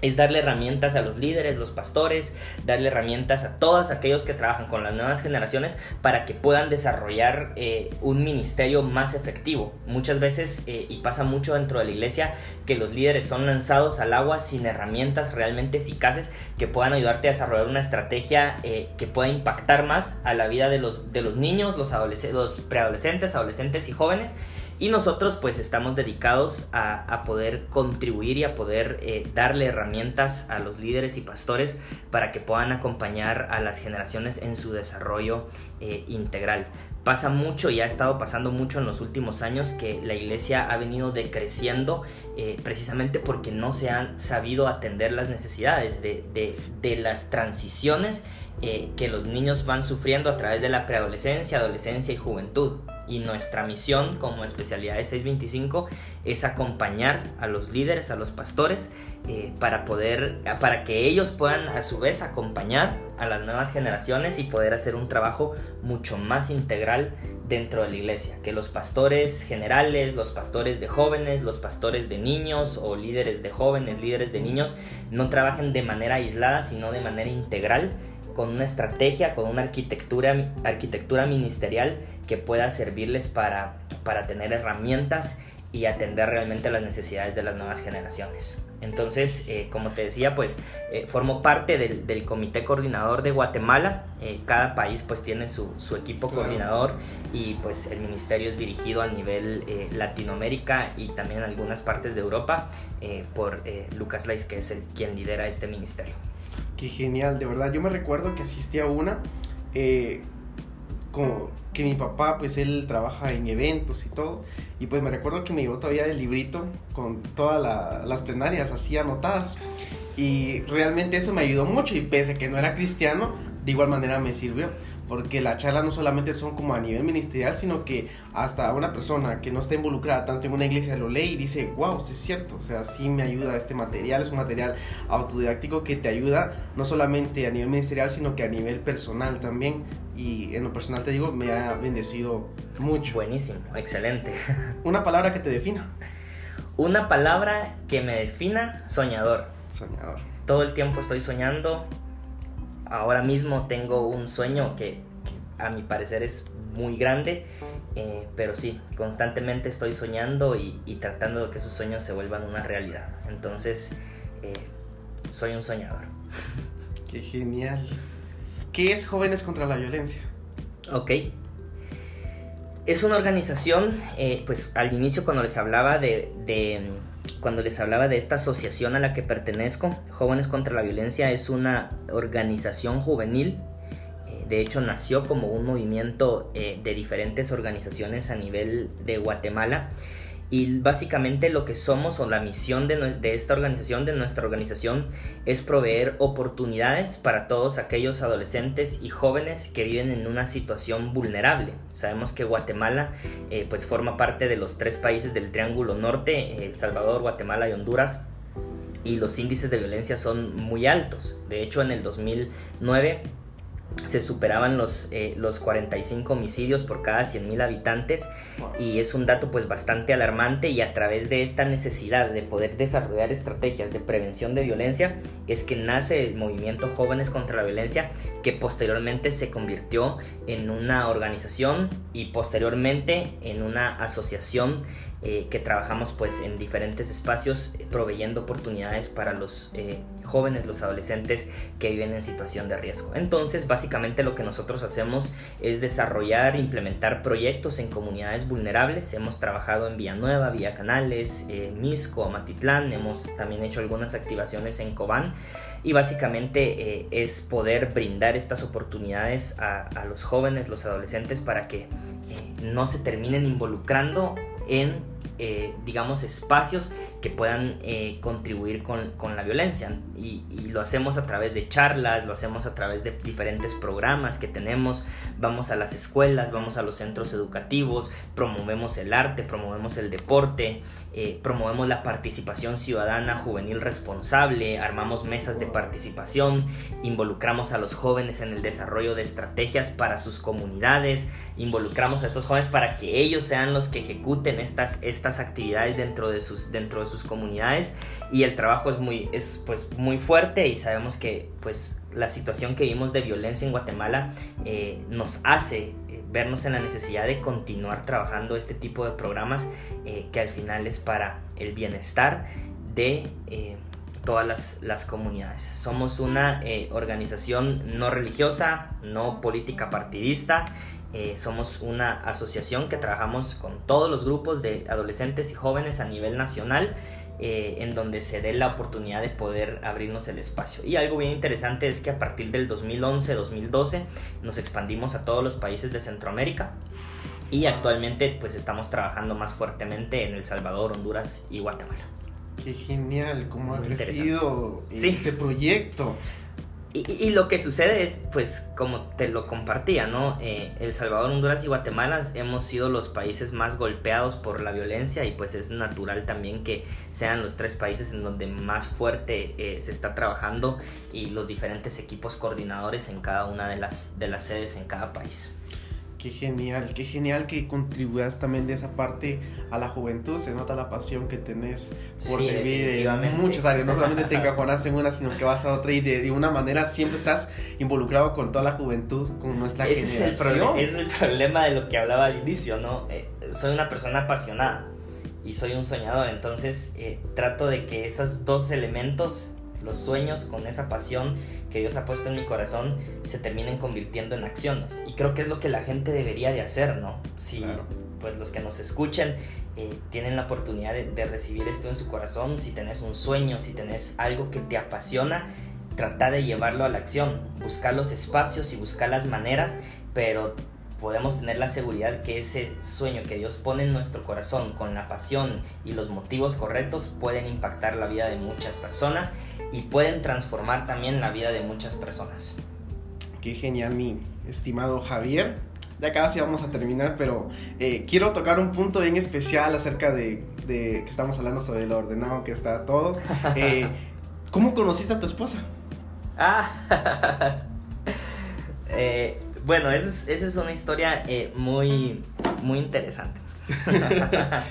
es darle herramientas a los líderes, los pastores, darle herramientas a todos aquellos que trabajan con las nuevas generaciones para que puedan desarrollar eh, un ministerio más efectivo. Muchas veces, eh, y pasa mucho dentro de la iglesia, que los líderes son lanzados al agua sin herramientas realmente eficaces que puedan ayudarte a desarrollar una estrategia eh, que pueda impactar más a la vida de los, de los niños, los, los preadolescentes, adolescentes y jóvenes y nosotros pues estamos dedicados a, poder contribuir y a poder eh, darle herramientas a los líderes y pastores para que puedan acompañar a las generaciones en su desarrollo eh, integral. Pasa mucho y ha estado pasando mucho en los últimos años que la iglesia ha venido decreciendo eh, precisamente porque no se han sabido atender las necesidades de, de las transiciones que los niños van sufriendo a través de la preadolescencia, adolescencia y juventud y nuestra misión como especialidad de 625 es acompañar a los líderes, a los pastores, eh, para poder, para que ellos puedan a su vez acompañar a las nuevas generaciones y poder hacer un trabajo mucho más integral dentro de la iglesia, que los pastores generales, los pastores de jóvenes, los pastores de niños o líderes de jóvenes, líderes de niños, no trabajen de manera aislada, sino de manera integral, con una estrategia, con una arquitectura, arquitectura ministerial que pueda servirles para, para tener herramientas y atender realmente las necesidades de las nuevas generaciones. Entonces, eh, como te decía, pues eh, formo parte del, comité coordinador de Guatemala. Eh, cada país pues tiene su, equipo coordinador y pues el ministerio es dirigido a nivel Latinoamérica y también en algunas partes de Europa por Lucas Lais, que es el, quien lidera este ministerio. Qué genial, de verdad. Yo me recuerdo que asistí a una como que mi papá, pues él trabaja en eventos y todo. Y pues me recuerdo que me llevó todavía el librito con todas las plenarias así anotadas. Y realmente eso me ayudó mucho y pese a que no era cristiano, de igual manera me sirvió porque la charla no solamente son como a nivel ministerial, sino que hasta una persona que no está involucrada tanto en una iglesia lo lee y dice, wow, sí es cierto, o sea, sí me ayuda este material, es un material autodidáctico que te ayuda no solamente a nivel ministerial, sino que a nivel personal también. Y en lo personal te digo, me ha bendecido mucho. Buenísimo, excelente. Una palabra que te defina. Una palabra que me defina, soñador. Soñador. Todo el tiempo estoy soñando, ahora mismo tengo un sueño que, a mi parecer es muy grande, eh, pero sí, constantemente estoy soñando y, tratando de que esos sueños se vuelvan una realidad. Entonces, eh, soy un soñador. Qué genial. ¿Qué es Jóvenes contra la Violencia? Ok. Es una organización, eh, pues al inicio cuando les hablaba de cuando les hablaba de esta asociación a la que pertenezco, Jóvenes contra la Violencia es una organización juvenil. Eh, de hecho, nació como un movimiento eh, de diferentes organizaciones a nivel de Guatemala y básicamente lo que somos o la misión de, esta organización, de nuestra organización, es proveer oportunidades para todos aquellos adolescentes y jóvenes que viven en una situación vulnerable. Sabemos que Guatemala eh, pues forma parte de los tres países del Triángulo Norte, El Salvador, Guatemala y Honduras, y los índices de violencia son muy altos. De hecho, en el 2009 se superaban los, eh, los 45 homicidios por cada 100.000 habitantes. Y es un dato pues bastante alarmante y a través de esta necesidad de poder desarrollar estrategias de prevención de violencia es que nace el movimiento Jóvenes contra la Violencia que posteriormente se convirtió en una organización y posteriormente en una asociación eh, que trabajamos pues en diferentes espacios eh, proveyendo oportunidades para los eh, jóvenes, los adolescentes que viven en situación de riesgo. Entonces básicamente lo que nosotros hacemos es desarrollar, implementar proyectos en comunidades vulnerables. Hemos trabajado en Villanueva, Villa Canales, Misco, Amatitlán, hemos también hecho algunas activaciones en Cobán y básicamente es poder brindar estas oportunidades a, los jóvenes, los adolescentes para que no se terminen involucrando en eh, digamos, espacios que puedan eh, contribuir con, con, la violencia. Y, y, lo hacemos a través de charlas, lo hacemos a través de diferentes programas que tenemos. Vamos a las escuelas, vamos a los centros educativos, promovemos el arte, promovemos el deporte, eh, promovemos la participación ciudadana juvenil responsable, armamos mesas de participación, involucramos a los jóvenes en el desarrollo de estrategias para sus comunidades, involucramos a estos jóvenes para que ellos sean los que ejecuten estas, estas actividades dentro de, sus, dentro de sus comunidades. Y el trabajo es muy, es, pues, muy fuerte y sabemos que pues, la situación que vimos de violencia en Guatemala eh, nos hace eh, vernos en la necesidad de continuar trabajando este tipo de programas eh, que al final es para el bienestar de todas las, comunidades. Somos una organización no religiosa, no política partidista, somos una asociación que trabajamos con todos los grupos de adolescentes y jóvenes a nivel nacional. Eh, en donde se dé la oportunidad de poder abrirnos el espacio. Y algo bien interesante es que a partir del 2011-2012 nos expandimos a todos los países de Centroamérica y actualmente pues estamos trabajando más fuertemente en El Salvador, Honduras y Guatemala. Qué genial, cómo ha crecido este proyecto. Y, lo que sucede es, pues, como te lo compartía, ¿no? Eh, el Salvador, Honduras y Guatemala hemos sido los países más golpeados por la violencia y pues es natural también que sean los tres países en donde más fuerte eh, se está trabajando y los diferentes equipos coordinadores en cada una de las, de las sedes en cada país. Qué genial, qué genial que contribuyas también de esa parte a la juventud. Se nota la pasión que tenés por servir en muchas áreas. No solamente te encajonas en una, sino que vas a otra y de, una manera siempre estás involucrado con toda la juventud, con nuestra ese generación. Es el, problema, es el problema de lo que hablaba al inicio, ¿no? Eh, soy una persona apasionada y soy un soñador, entonces eh, trato de que esos dos elementos los sueños con esa pasión que Dios ha puesto en mi corazón se terminen convirtiendo en acciones. Y creo que es lo que la gente debería de hacer, ¿no? Si pues los que nos escuchan eh, tienen la oportunidad de, recibir esto en su corazón, si tenés un sueño, si tenés algo que te apasiona, trata de llevarlo a la acción, buscar los espacios y buscar las maneras, pero podemos tener la seguridad que ese sueño que Dios pone en nuestro corazón con la pasión y los motivos correctos pueden impactar la vida de muchas personas y pueden transformar también la vida de muchas personas. Qué genial, mi estimado Javier. Ya casi vamos a terminar, pero eh, quiero tocar un punto bien especial acerca de, de, que estamos hablando sobre lo ordenado que está todo. Eh, ¿Cómo conociste a tu esposa? Ah, eh, bueno, esa es, una historia eh, muy, muy interesante.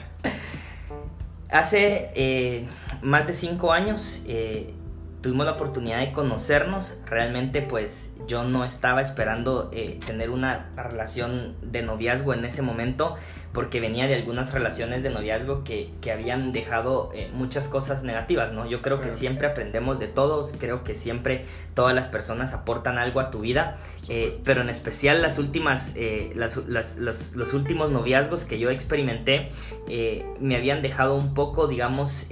Hace eh, más de cinco años eh, tuvimos la oportunidad de conocernos. Realmente pues yo no estaba esperando eh, tener una relación de noviazgo en ese momento porque venía de algunas relaciones de noviazgo que, que habían dejado eh, muchas cosas negativas, ¿no? Yo creo que siempre aprendemos de todos, creo que siempre todas las personas aportan algo a tu vida, eh, pero en especial las últimas, las, las, los, los, últimos noviazgos que yo experimenté me habían dejado un poco, digamos,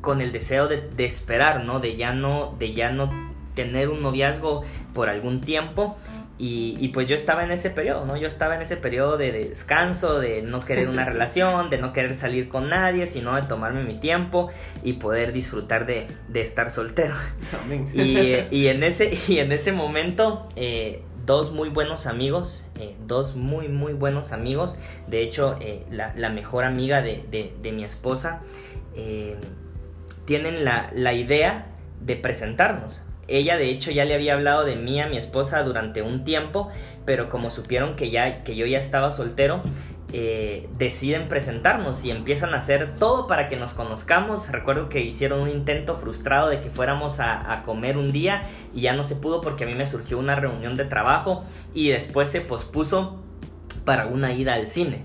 con el deseo de, de, esperar, ¿no? De ya no, de ya no tener un noviazgo por algún tiempo. Y, y, pues yo estaba en ese periodo, ¿no? Yo estaba en ese periodo de descanso, de no querer una relación, de no querer salir con nadie, sino de tomarme mi tiempo y poder disfrutar de, de estar soltero. Y, y, en ese, y en ese momento, eh, dos muy buenos amigos, eh, dos muy, muy buenos amigos, de hecho, eh, la, la, mejor amiga de, de, de mi esposa, tienen la, la, idea de presentarnos. Ella de hecho ya le había hablado de mí a mi esposa durante un tiempo, pero como supieron que, ya, que yo ya estaba soltero, eh, deciden presentarnos y empiezan a hacer todo para que nos conozcamos. Recuerdo que hicieron un intento frustrado de que fuéramos a, a, comer un día y ya no se pudo porque a mí me surgió una reunión de trabajo y después se pospuso para una ida al cine.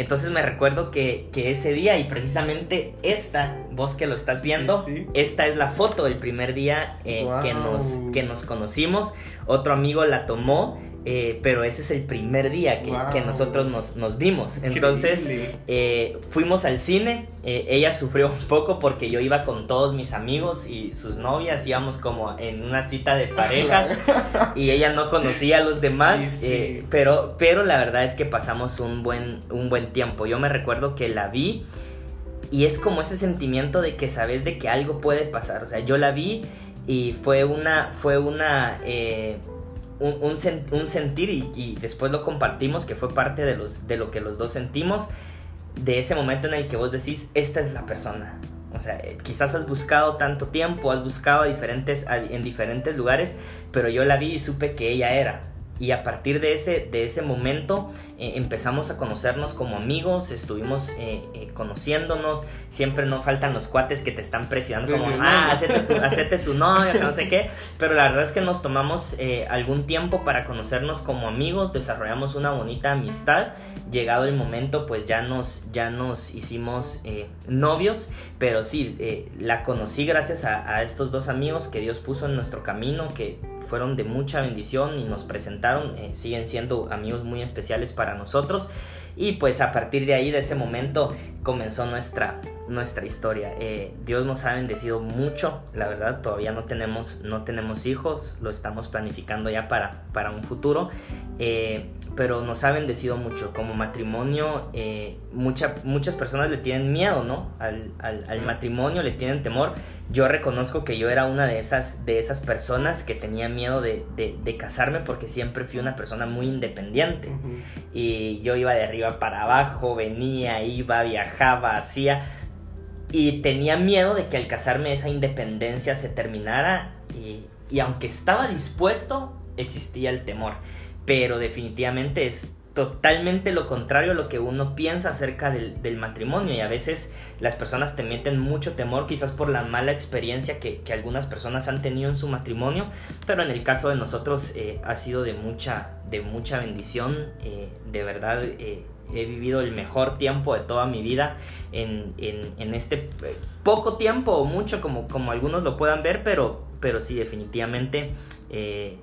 Entonces me recuerdo que, que, ese día y precisamente esta, vos que lo estás viendo, sí, sí. esta es la foto del primer día eh, wow. que, nos, que nos conocimos. Otro amigo la tomó eh, pero ese es el primer día que, wow. que nosotros nos, nos, vimos. Entonces eh, fuimos al cine, eh, ella sufrió un poco porque yo iba con todos mis amigos y sus novias, íbamos como en una cita de parejas y ella no conocía a los demás, sí, sí. pero, pero la verdad es que pasamos un buen, un buen tiempo. Yo me recuerdo que la vi y es como ese sentimiento de que sabes de que algo puede pasar, o sea, yo la vi y fue una, fue una un, un, sentir y, y, después lo compartimos, que fue parte de, los, de lo que los dos sentimos, de ese momento en el que vos decís, esta es la persona. O sea, eh, quizás has buscado tanto tiempo, has buscado diferentes, en diferentes lugares, pero yo la vi y supe que ella era. Y a partir de ese, de ese momento eh, empezamos a conocernos como amigos, estuvimos eh, eh, conociéndonos, siempre no faltan los cuates que te están presionando como, ah, hacete, tu, hacete, su novia, no sé qué, pero la verdad es que nos tomamos algún tiempo para conocernos como amigos, desarrollamos una bonita amistad, llegado el momento pues ya nos, ya nos hicimos novios, pero sí, la conocí gracias a, a estos dos amigos que Dios puso en nuestro camino, que fueron de mucha bendición y nos presentaron, eh, siguen siendo amigos muy especiales para nosotros. Y pues a partir de ahí, de ese momento, comenzó nuestra, nuestra historia. Eh, Dios nos ha bendecido mucho, la verdad, todavía no tenemos, no tenemos hijos, lo estamos planificando ya para, para un futuro, eh, pero nos ha bendecido mucho. Como matrimonio, eh, mucha, muchas personas le tienen miedo, ¿no? Al, al, al, matrimonio, le tienen temor. Yo reconozco que yo era una de esas, de esas personas que tenía miedo de, de, de casarme porque siempre fui una persona muy independiente. Uh -huh. Y yo iba de arriba para abajo, venía, iba, viajaba, hacía y tenía miedo de que al casarme esa independencia se terminara y, aunque estaba dispuesto existía el temor. Pero definitivamente es totalmente lo contrario a lo que uno piensa acerca del, matrimonio y a veces las personas te meten mucho temor quizás por la mala experiencia que, que algunas personas han tenido en su matrimonio pero en el caso de nosotros eh, ha sido de mucha de mucha bendición eh, de verdad eh, he vivido el mejor tiempo de toda mi vida en, en, este eh, poco tiempo o mucho como, como algunos lo puedan ver, pero, pero sí, definitivamente eh,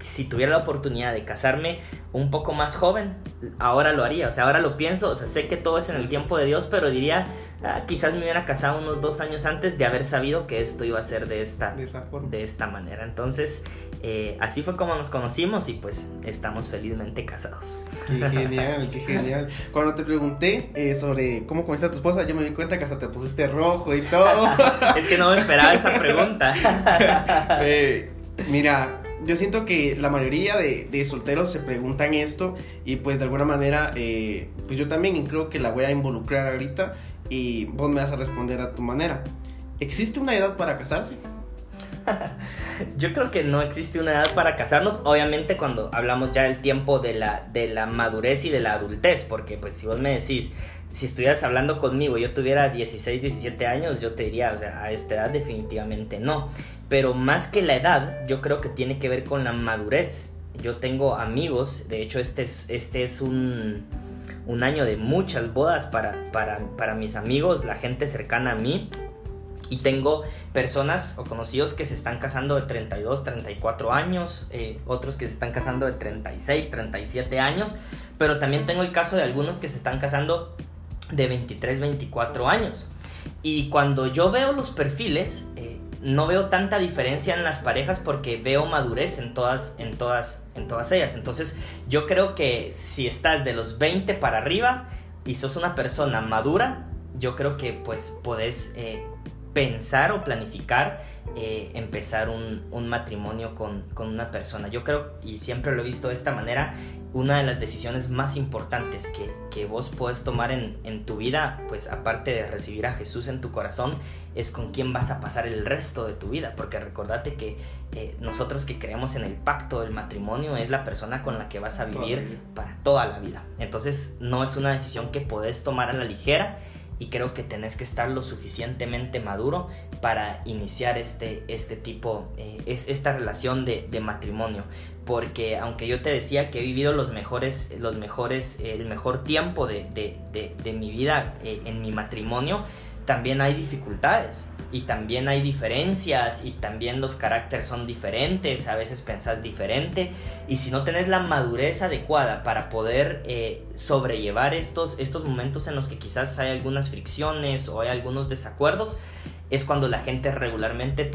si tuviera la oportunidad de casarme un poco más joven, ahora lo haría. O sea, ahora lo pienso. O sea, sé que todo es en el tiempo de Dios, pero diría, ah, quizás me hubiera casado unos dos años antes de haber sabido que esto iba a ser de esta, de, esta manera. Entonces, eh, así fue como nos conocimos y pues estamos felizmente casados. Qué genial, qué genial. Cuando te pregunté eh, sobre cómo conociste a tu esposa, yo me di cuenta que hasta te pusiste rojo y todo. es que no me esperaba esa pregunta. Eh, mira, yo siento que la mayoría de, solteros se preguntan esto y pues de alguna manera, eh, pues yo también creo que la voy a involucrar ahorita y vos me vas a responder a tu manera. ¿Existe una edad para casarse? Yo creo que no existe una edad para casarnos, obviamente cuando hablamos ya del tiempo de la, de la madurez y de la adultez, porque pues si vos me decís, si estuvieras hablando conmigo y yo tuviera 16, 17 años, yo te diría, o sea, a esta edad definitivamente no. Pero más que la edad, yo creo que tiene que ver con la madurez. Yo tengo amigos, de hecho este es, este es un, un año de muchas bodas para, para, para mis amigos, la gente cercana a mí. Y tengo personas o conocidos que se están casando de 32, 34 años, eh, otros que se están casando de 36, 37 años, pero también tengo el caso de algunos que se están casando de 23, 24 años. Y cuando yo veo los perfiles, eh, no veo tanta diferencia en las parejas porque veo madurez en todas, en todas, en todas ellas. Entonces, yo creo que si estás de los 20 para arriba y sos una persona madura, yo creo que pues podés eh, pensar o planificar eh, empezar un, matrimonio con, con, una persona. Yo creo, y siempre lo he visto de esta manera, una de las decisiones más importantes que, que vos puedes tomar en, en, tu vida, pues aparte de recibir a Jesús en tu corazón, es con quién vas a pasar el resto de tu vida. Porque recordate que eh, nosotros que creemos en el pacto del matrimonio es la persona con la que vas a vivir para toda la vida. Entonces no es una decisión que podés tomar a la ligera y creo que tenés que estar lo suficientemente maduro para iniciar este, este tipo, eh, es, esta relación de, de, matrimonio. Porque aunque yo te decía que he vivido los mejores, los mejores, el mejor tiempo de, de, de mi vida eh, en mi matrimonio, también hay dificultades y también hay diferencias y también los caracteres son diferentes, a veces pensás diferente. Y si no tenés la madurez adecuada para poder eh, sobrellevar estos, estos momentos en los que quizás hay algunas fricciones o hay algunos desacuerdos, es cuando la gente regularmente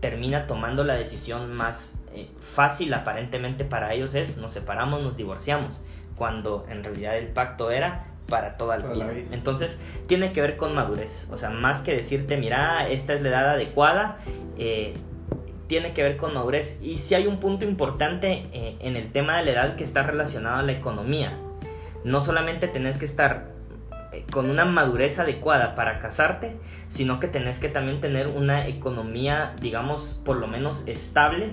termina tomando la decisión más eh, fácil aparentemente para ellos es nos separamos, nos divorciamos, cuando en realidad el pacto era para toda la, vida. Entonces, tiene que ver con madurez. O sea, más que decirte, mira, esta es la edad adecuada, eh, tiene que ver con madurez. Y si hay un punto importante eh, en el tema de la edad que está relacionado a la economía. No solamente tenés que estar eh, con una madurez adecuada para casarte, sino que tenés que también tener una economía, digamos, por lo menos estable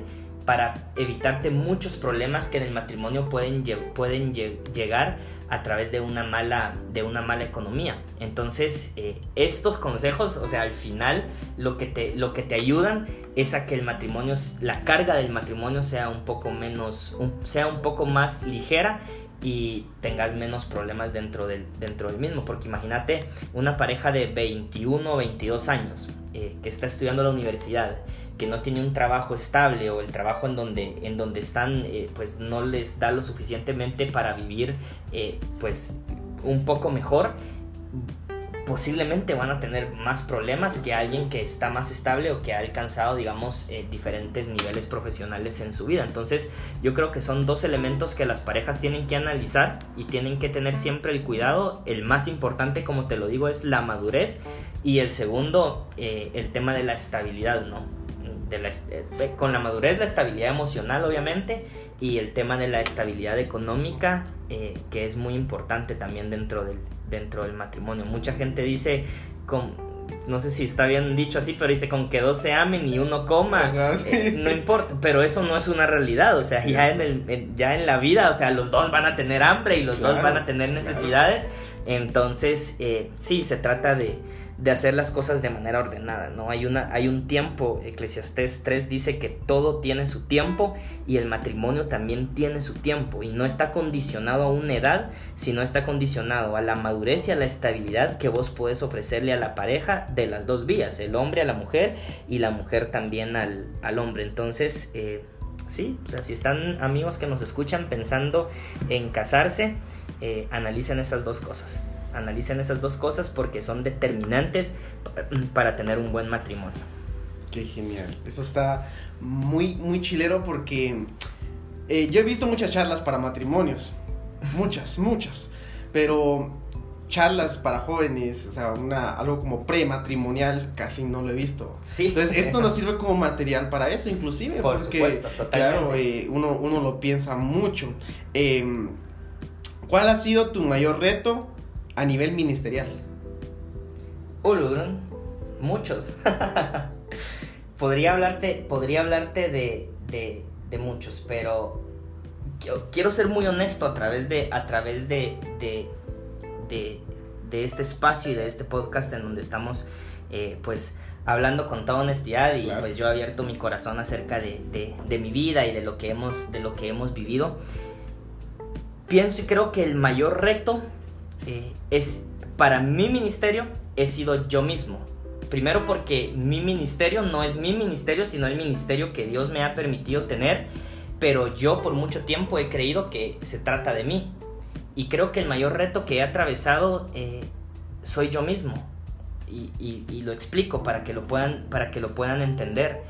para evitarte muchos problemas que en el matrimonio pueden, pueden llegar a través de una mala, de una mala economía. Entonces, eh, estos consejos, o sea, al final lo que, te, lo que te ayudan es a que el matrimonio, la carga del matrimonio sea un poco menos, sea un poco más ligera y tengas menos problemas dentro del, dentro del mismo. Porque imagínate una pareja de 21 o 22 años eh, que está estudiando la universidad que no tiene un trabajo estable o el trabajo en donde, en donde están eh, pues no les da lo suficientemente para vivir eh, pues un poco mejor posiblemente van a tener más problemas que alguien que está más estable o que ha alcanzado, digamos, eh, diferentes niveles profesionales en su vida. Entonces, yo creo que son dos elementos que las parejas tienen que analizar y tienen que tener siempre el cuidado. El más importante, como te lo digo, es la madurez y el segundo, el tema de la estabilidad, ¿no? Eh, con la madurez, la estabilidad emocional, obviamente, y el tema de la estabilidad económica, eh, que es muy importante también dentro del, dentro del matrimonio. Mucha gente dice, con, no sé si está bien dicho así, pero dice con que dos se amen y uno coma, eh, no importa, pero eso no es una realidad, o sea, ya, en el, ya en la vida, o sea, los dos van a tener hambre y los dos van a tener necesidades, entonces sí, se trata de de hacer las cosas de manera ordenada, ¿no? Hay, una, hay un tiempo, Eclesiastés 3 dice que todo tiene su tiempo y el matrimonio también tiene su tiempo y no está condicionado a una edad, sino está condicionado a la madurez y a la estabilidad que vos puedes ofrecerle a la pareja de las dos vías, el hombre a la mujer y la mujer también al, al hombre. Entonces, eh, sí, o sea, si están amigos que nos escuchan pensando en casarse, eh, analicen esas dos cosas. Analicen esas dos cosas porque son determinantes para tener un buen matrimonio. Qué genial. Eso está muy, muy chilero porque eh, yo he visto muchas charlas para matrimonios. Muchas, muchas. Pero charlas para jóvenes, o sea, una, algo como prematrimonial, casi no lo he visto. Sí. Entonces, esto nos sirve como material para eso, inclusive. Por porque, supuesto, totalmente. Claro, eh, uno, uno lo piensa mucho. Em, ¿Cuál ha sido tu mayor reto a nivel ministerial? Ulurun, muchos. podría hablarte, podría hablarte de, de, de muchos, pero yo quiero ser muy honesto a través de, a través de, de, de, de este espacio y de este podcast en donde estamos, eh, pues, hablando con toda honestidad y Claro. pues yo he abierto mi corazón acerca de, de, de mi vida y de lo que hemos, de lo que hemos vivido. Pienso y creo que el mayor reto eh, es para mi ministerio he sido yo mismo. Primero porque mi ministerio no es mi ministerio, sino el ministerio que Dios me ha permitido tener, pero yo por mucho tiempo he creído que se trata de mí. Y creo que el mayor reto que he atravesado eh, soy yo mismo. Y, y- lo explico para que lo, puedan, para que lo puedan entender.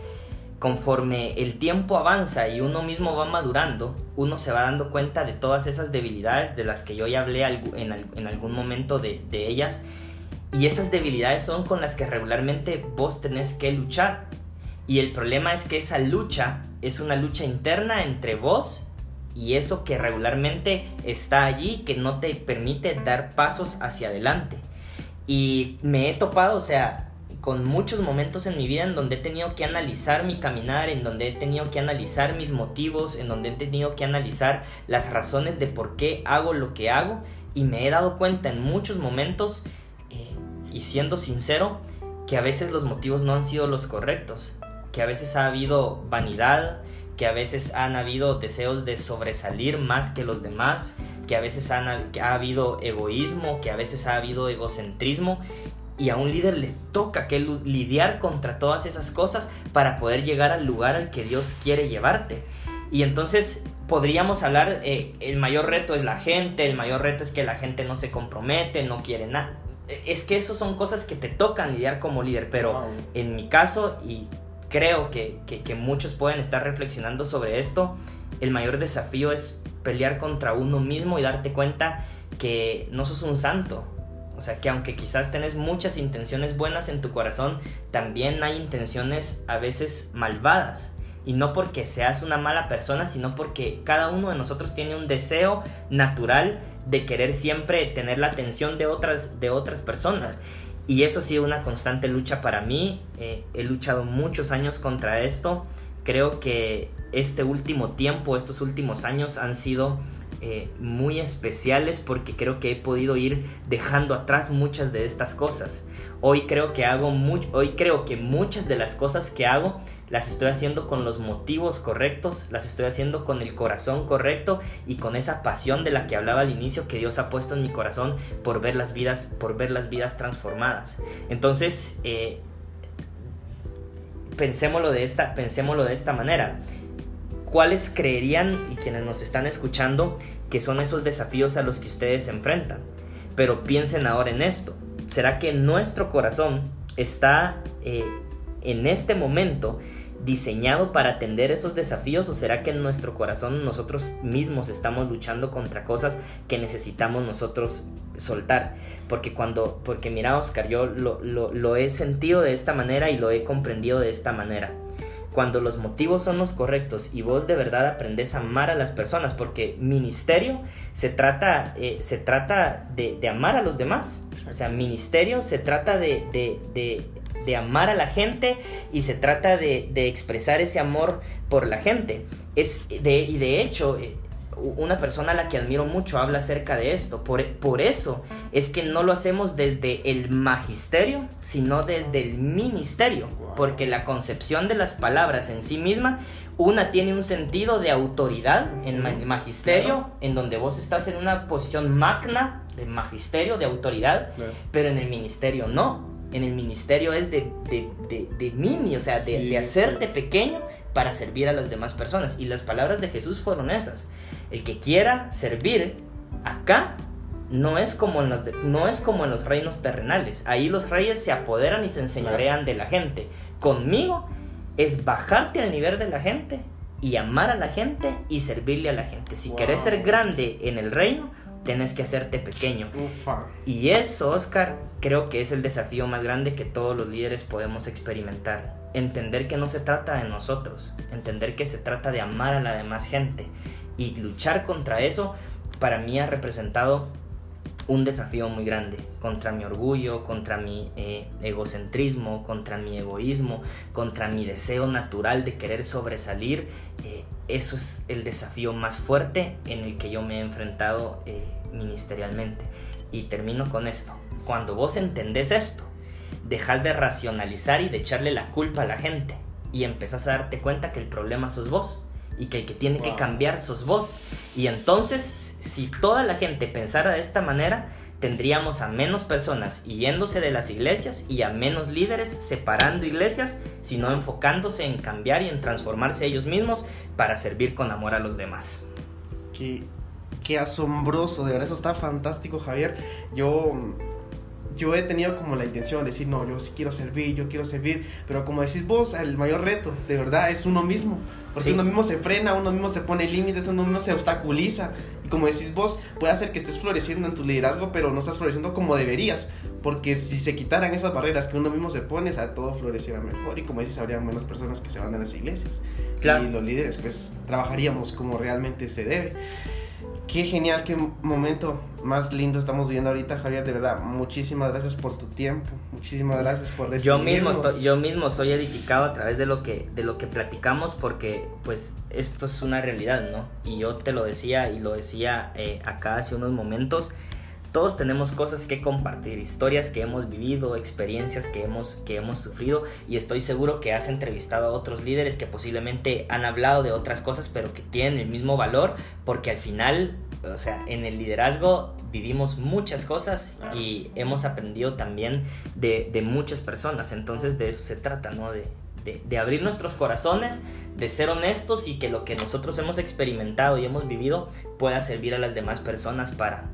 Conforme el tiempo avanza y uno mismo va madurando, uno se va dando cuenta de todas esas debilidades de las que yo ya hablé en, al- en algún momento de ellas. Y esas debilidades son con las que regularmente vos tenés que luchar. Y el problema es que esa lucha es una lucha interna entre vos y eso que regularmente está allí que no te permite dar pasos hacia adelante. Y me he topado, o sea, con muchos momentos en mi vida en donde he tenido que analizar mi caminar, en donde he tenido que analizar mis motivos, en donde he tenido que analizar las razones de por qué hago lo que hago. Y me he dado cuenta en muchos momentos, eh, y siendo sincero, que a veces los motivos no han sido los correctos, que a veces ha habido vanidad, que a veces han habido deseos de sobresalir más que los demás, que a veces han, ha habido egoísmo, que a veces ha habido egocentrismo y a un líder le toca que lidiar contra todas esas cosas para poder llegar al lugar al que Dios quiere llevarte. Y entonces podríamos hablar, eh, el mayor reto es la gente, el mayor reto es que la gente no se compromete, no quiere nada. Es que eso son cosas que te tocan lidiar como líder, pero Wow. en mi caso, y creo que, que- que muchos pueden estar reflexionando sobre esto, el mayor desafío es pelear contra uno mismo y darte cuenta que no sos un santo. O sea, que aunque quizás tenés muchas intenciones buenas en tu corazón, también hay intenciones a veces malvadas. Y no porque seas una mala persona, sino porque cada uno de nosotros tiene un deseo natural de querer siempre tener la atención de otras, de otras personas. Y eso ha sido una constante lucha para mí. Eh, he luchado muchos años contra esto. Creo que este último tiempo, estos últimos años han sido eh, muy especiales porque creo que he podido ir dejando atrás muchas de estas cosas. Hoy creo que hago mu- hoy creo que muchas de las cosas que hago las estoy haciendo con los motivos correctos, las estoy haciendo con el corazón correcto y con esa pasión de la que hablaba al inicio que Dios ha puesto en mi corazón por ver las vidas, por ver las vidas transformadas. Entonces, eh, de esta, pensémoslo de esta manera. ¿Cuáles creerían y quienes nos están escuchando que son esos desafíos a los que ustedes se enfrentan? Pero piensen ahora en esto. ¿Será que nuestro corazón está eh, en este momento diseñado para atender esos desafíos o será que en nuestro corazón nosotros mismos estamos luchando contra cosas que necesitamos nosotros soltar? Porque cuando, porque mira Oscar, yo lo, he sentido de esta manera y lo he comprendido de esta manera cuando los motivos son los correctos y vos de verdad aprendes a amar a las personas, porque ministerio se trata, eh, se trata de, amar a los demás. O sea, ministerio se trata de, de, de, de amar a la gente y se trata de, de, expresar ese amor por la gente. Es de, y de hecho, eh, una persona a la que admiro mucho habla acerca de esto. Por, por eso es que no lo hacemos desde el magisterio, sino desde el ministerio. Porque la concepción de las palabras en sí misma, una tiene un sentido de autoridad en el magisterio, claro. en donde vos estás en una posición magna de magisterio, de autoridad, claro. pero en el ministerio no. En el ministerio es de, de, de, de mini, o sea, de, sí, de hacerte sí. pequeño para servir a las demás personas. Y las palabras de Jesús fueron esas. El que quiera servir acá no es como en los, no es como en los reinos terrenales. Ahí los reyes se apoderan y se enseñorean de la gente. Conmigo es bajarte al nivel de la gente y amar a la gente y servirle a la gente. Si quieres ser grande en el reino, tienes que hacerte pequeño. Y eso, Oscar, creo que es el desafío más grande que todos los líderes podemos experimentar. Entender que no se trata de nosotros, entender que se trata de amar a la demás gente. Y luchar contra eso, para mí ha representado un desafío muy grande contra mi orgullo, contra mi eh, egocentrismo, contra mi egoísmo, contra mi deseo natural de querer sobresalir. Eh, eso es el desafío más fuerte en el que yo me he enfrentado eh, ministerialmente. Y termino con esto. Cuando vos entendés esto, dejas de racionalizar y de echarle la culpa a la gente y empezás a darte cuenta que el problema sos vos y que el que tiene que cambiar sos vos. Y entonces, si toda la gente pensara de esta manera, tendríamos a menos personas yéndose de las iglesias y a menos líderes separando iglesias, sino enfocándose en cambiar y en transformarse ellos mismos para servir con amor a los demás. Qué, qué asombroso, de verdad, eso está fantástico, Javier. Yo yo he tenido como la intención de decir, no, yo sí quiero servir, yo quiero servir, pero como decís vos, el mayor reto, de verdad, es uno mismo, porque uno mismo se frena, uno mismo se pone límites, uno mismo se obstaculiza, y como decís vos, puede hacer que estés floreciendo en tu liderazgo, pero no estás floreciendo como deberías, porque si se quitaran esas barreras que uno mismo se pone, o sea, todo floreciera mejor, y como decís, habría menos personas que se van a las iglesias, y los líderes, pues, trabajaríamos como realmente se debe. Qué genial, qué momento más lindo estamos viviendo ahorita, Javier. De verdad, muchísimas gracias por tu tiempo. Muchísimas gracias por yo mismo estoy, Yo mismo soy edificado a través de lo que de lo que platicamos porque pues esto es una realidad, ¿no? Y yo te lo decía y lo decía eh, acá hace unos momentos todos tenemos cosas que compartir, historias que hemos vivido, experiencias que hemos, que hemos sufrido y estoy seguro que has entrevistado a otros líderes que posiblemente han hablado de otras cosas pero que tienen el mismo valor porque al final, o sea, en el liderazgo vivimos muchas cosas y hemos aprendido también de, de muchas personas, entonces de eso se trata, ¿no? De, de, de, abrir nuestros corazones, de ser honestos y que lo que nosotros hemos experimentado y hemos vivido pueda servir a las demás personas para,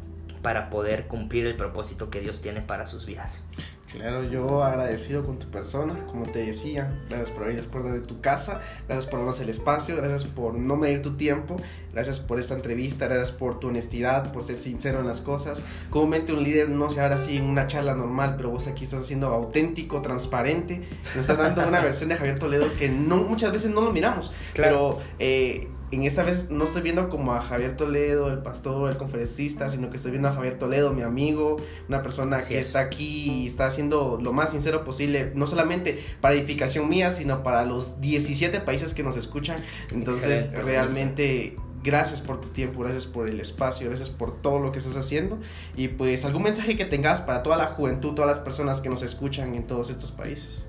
para poder cumplir el propósito que Dios tiene para sus vidas. Claro, yo agradecido con tu persona, como te decía, gracias por las puertas de tu casa, gracias por darnos el espacio, gracias por no medir tu tiempo, gracias por esta entrevista, gracias por tu honestidad, por ser sincero en las cosas. Comúnmente un líder no se habla así en una charla normal, pero vos aquí estás siendo auténtico, transparente, nos estás dando una versión de Javier Toledo que no, muchas veces no lo miramos, claro. pero... Eh, en esta vez no estoy viendo como a Javier Toledo, el pastor, el conferencista, sino que estoy viendo a Javier Toledo, mi amigo, una persona que está aquí y está haciendo lo más sincero posible, no solamente para edificación mía, sino para los 17 países que nos escuchan. Entonces, realmente gracias por tu tiempo, gracias por el espacio, gracias por todo lo que estás haciendo y pues algún mensaje que tengas para toda la juventud, todas las personas que nos escuchan en todos estos países.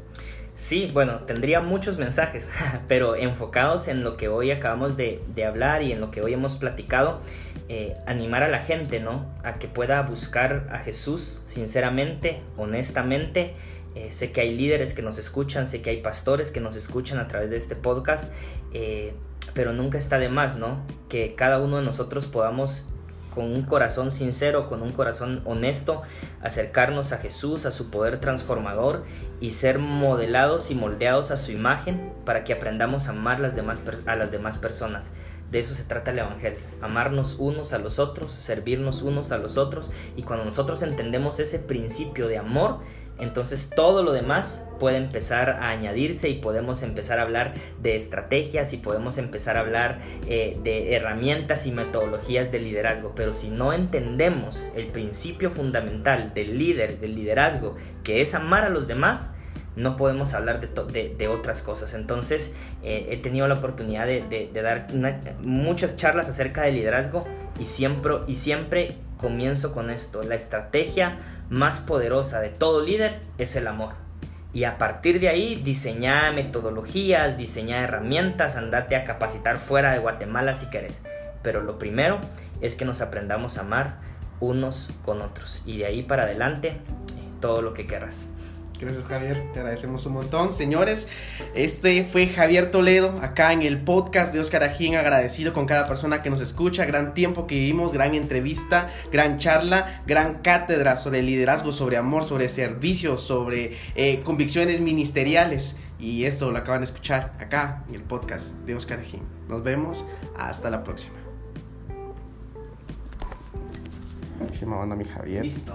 Sí, bueno, tendría muchos mensajes, pero enfocados en lo que hoy acabamos de, hablar y en lo que hoy hemos platicado, eh, animar a la gente, ¿no? A que pueda buscar a Jesús sinceramente, honestamente. Eh, sé que hay líderes que nos escuchan, sé que hay pastores que nos escuchan a través de este podcast, eh, pero nunca está de más, ¿no? Que cada uno de nosotros podamos con un corazón sincero, con un corazón honesto, acercarnos a Jesús, a su poder transformador y ser modelados y moldeados a su imagen para que aprendamos a amar a las demás personas. De eso se trata el Evangelio, amarnos unos a los otros, servirnos unos a los otros y cuando nosotros entendemos ese principio de amor, entonces todo lo demás puede empezar a añadirse y podemos empezar a hablar de estrategias y podemos empezar a hablar eh, de herramientas y metodologías de liderazgo. Pero si no entendemos el principio fundamental del líder, del liderazgo, que es amar a los demás, no podemos hablar de, otras cosas. Entonces eh, he tenido la oportunidad de, dar muchas charlas acerca del liderazgo y siempre, y siempre comienzo con esto. La estrategia más poderosa de todo líder es el amor. Y a partir de ahí, diseñar metodologías, diseñar herramientas, andate a capacitar fuera de Guatemala si querés. Pero lo primero es que nos aprendamos a amar unos con otros. Y de ahí para adelante, todo lo que querrás. Gracias Javier, te agradecemos un montón. Señores, este fue Javier Toledo acá en el podcast de Oscar Ajín, agradecido con cada persona que nos escucha, gran tiempo que vivimos, gran entrevista, gran charla, gran cátedra sobre liderazgo, sobre amor, sobre servicio, sobre eh, convicciones ministeriales. Y esto lo acaban de escuchar acá en el podcast de Oscar Ajín. Nos vemos, hasta la próxima. Se me manda mi Javier. Listo.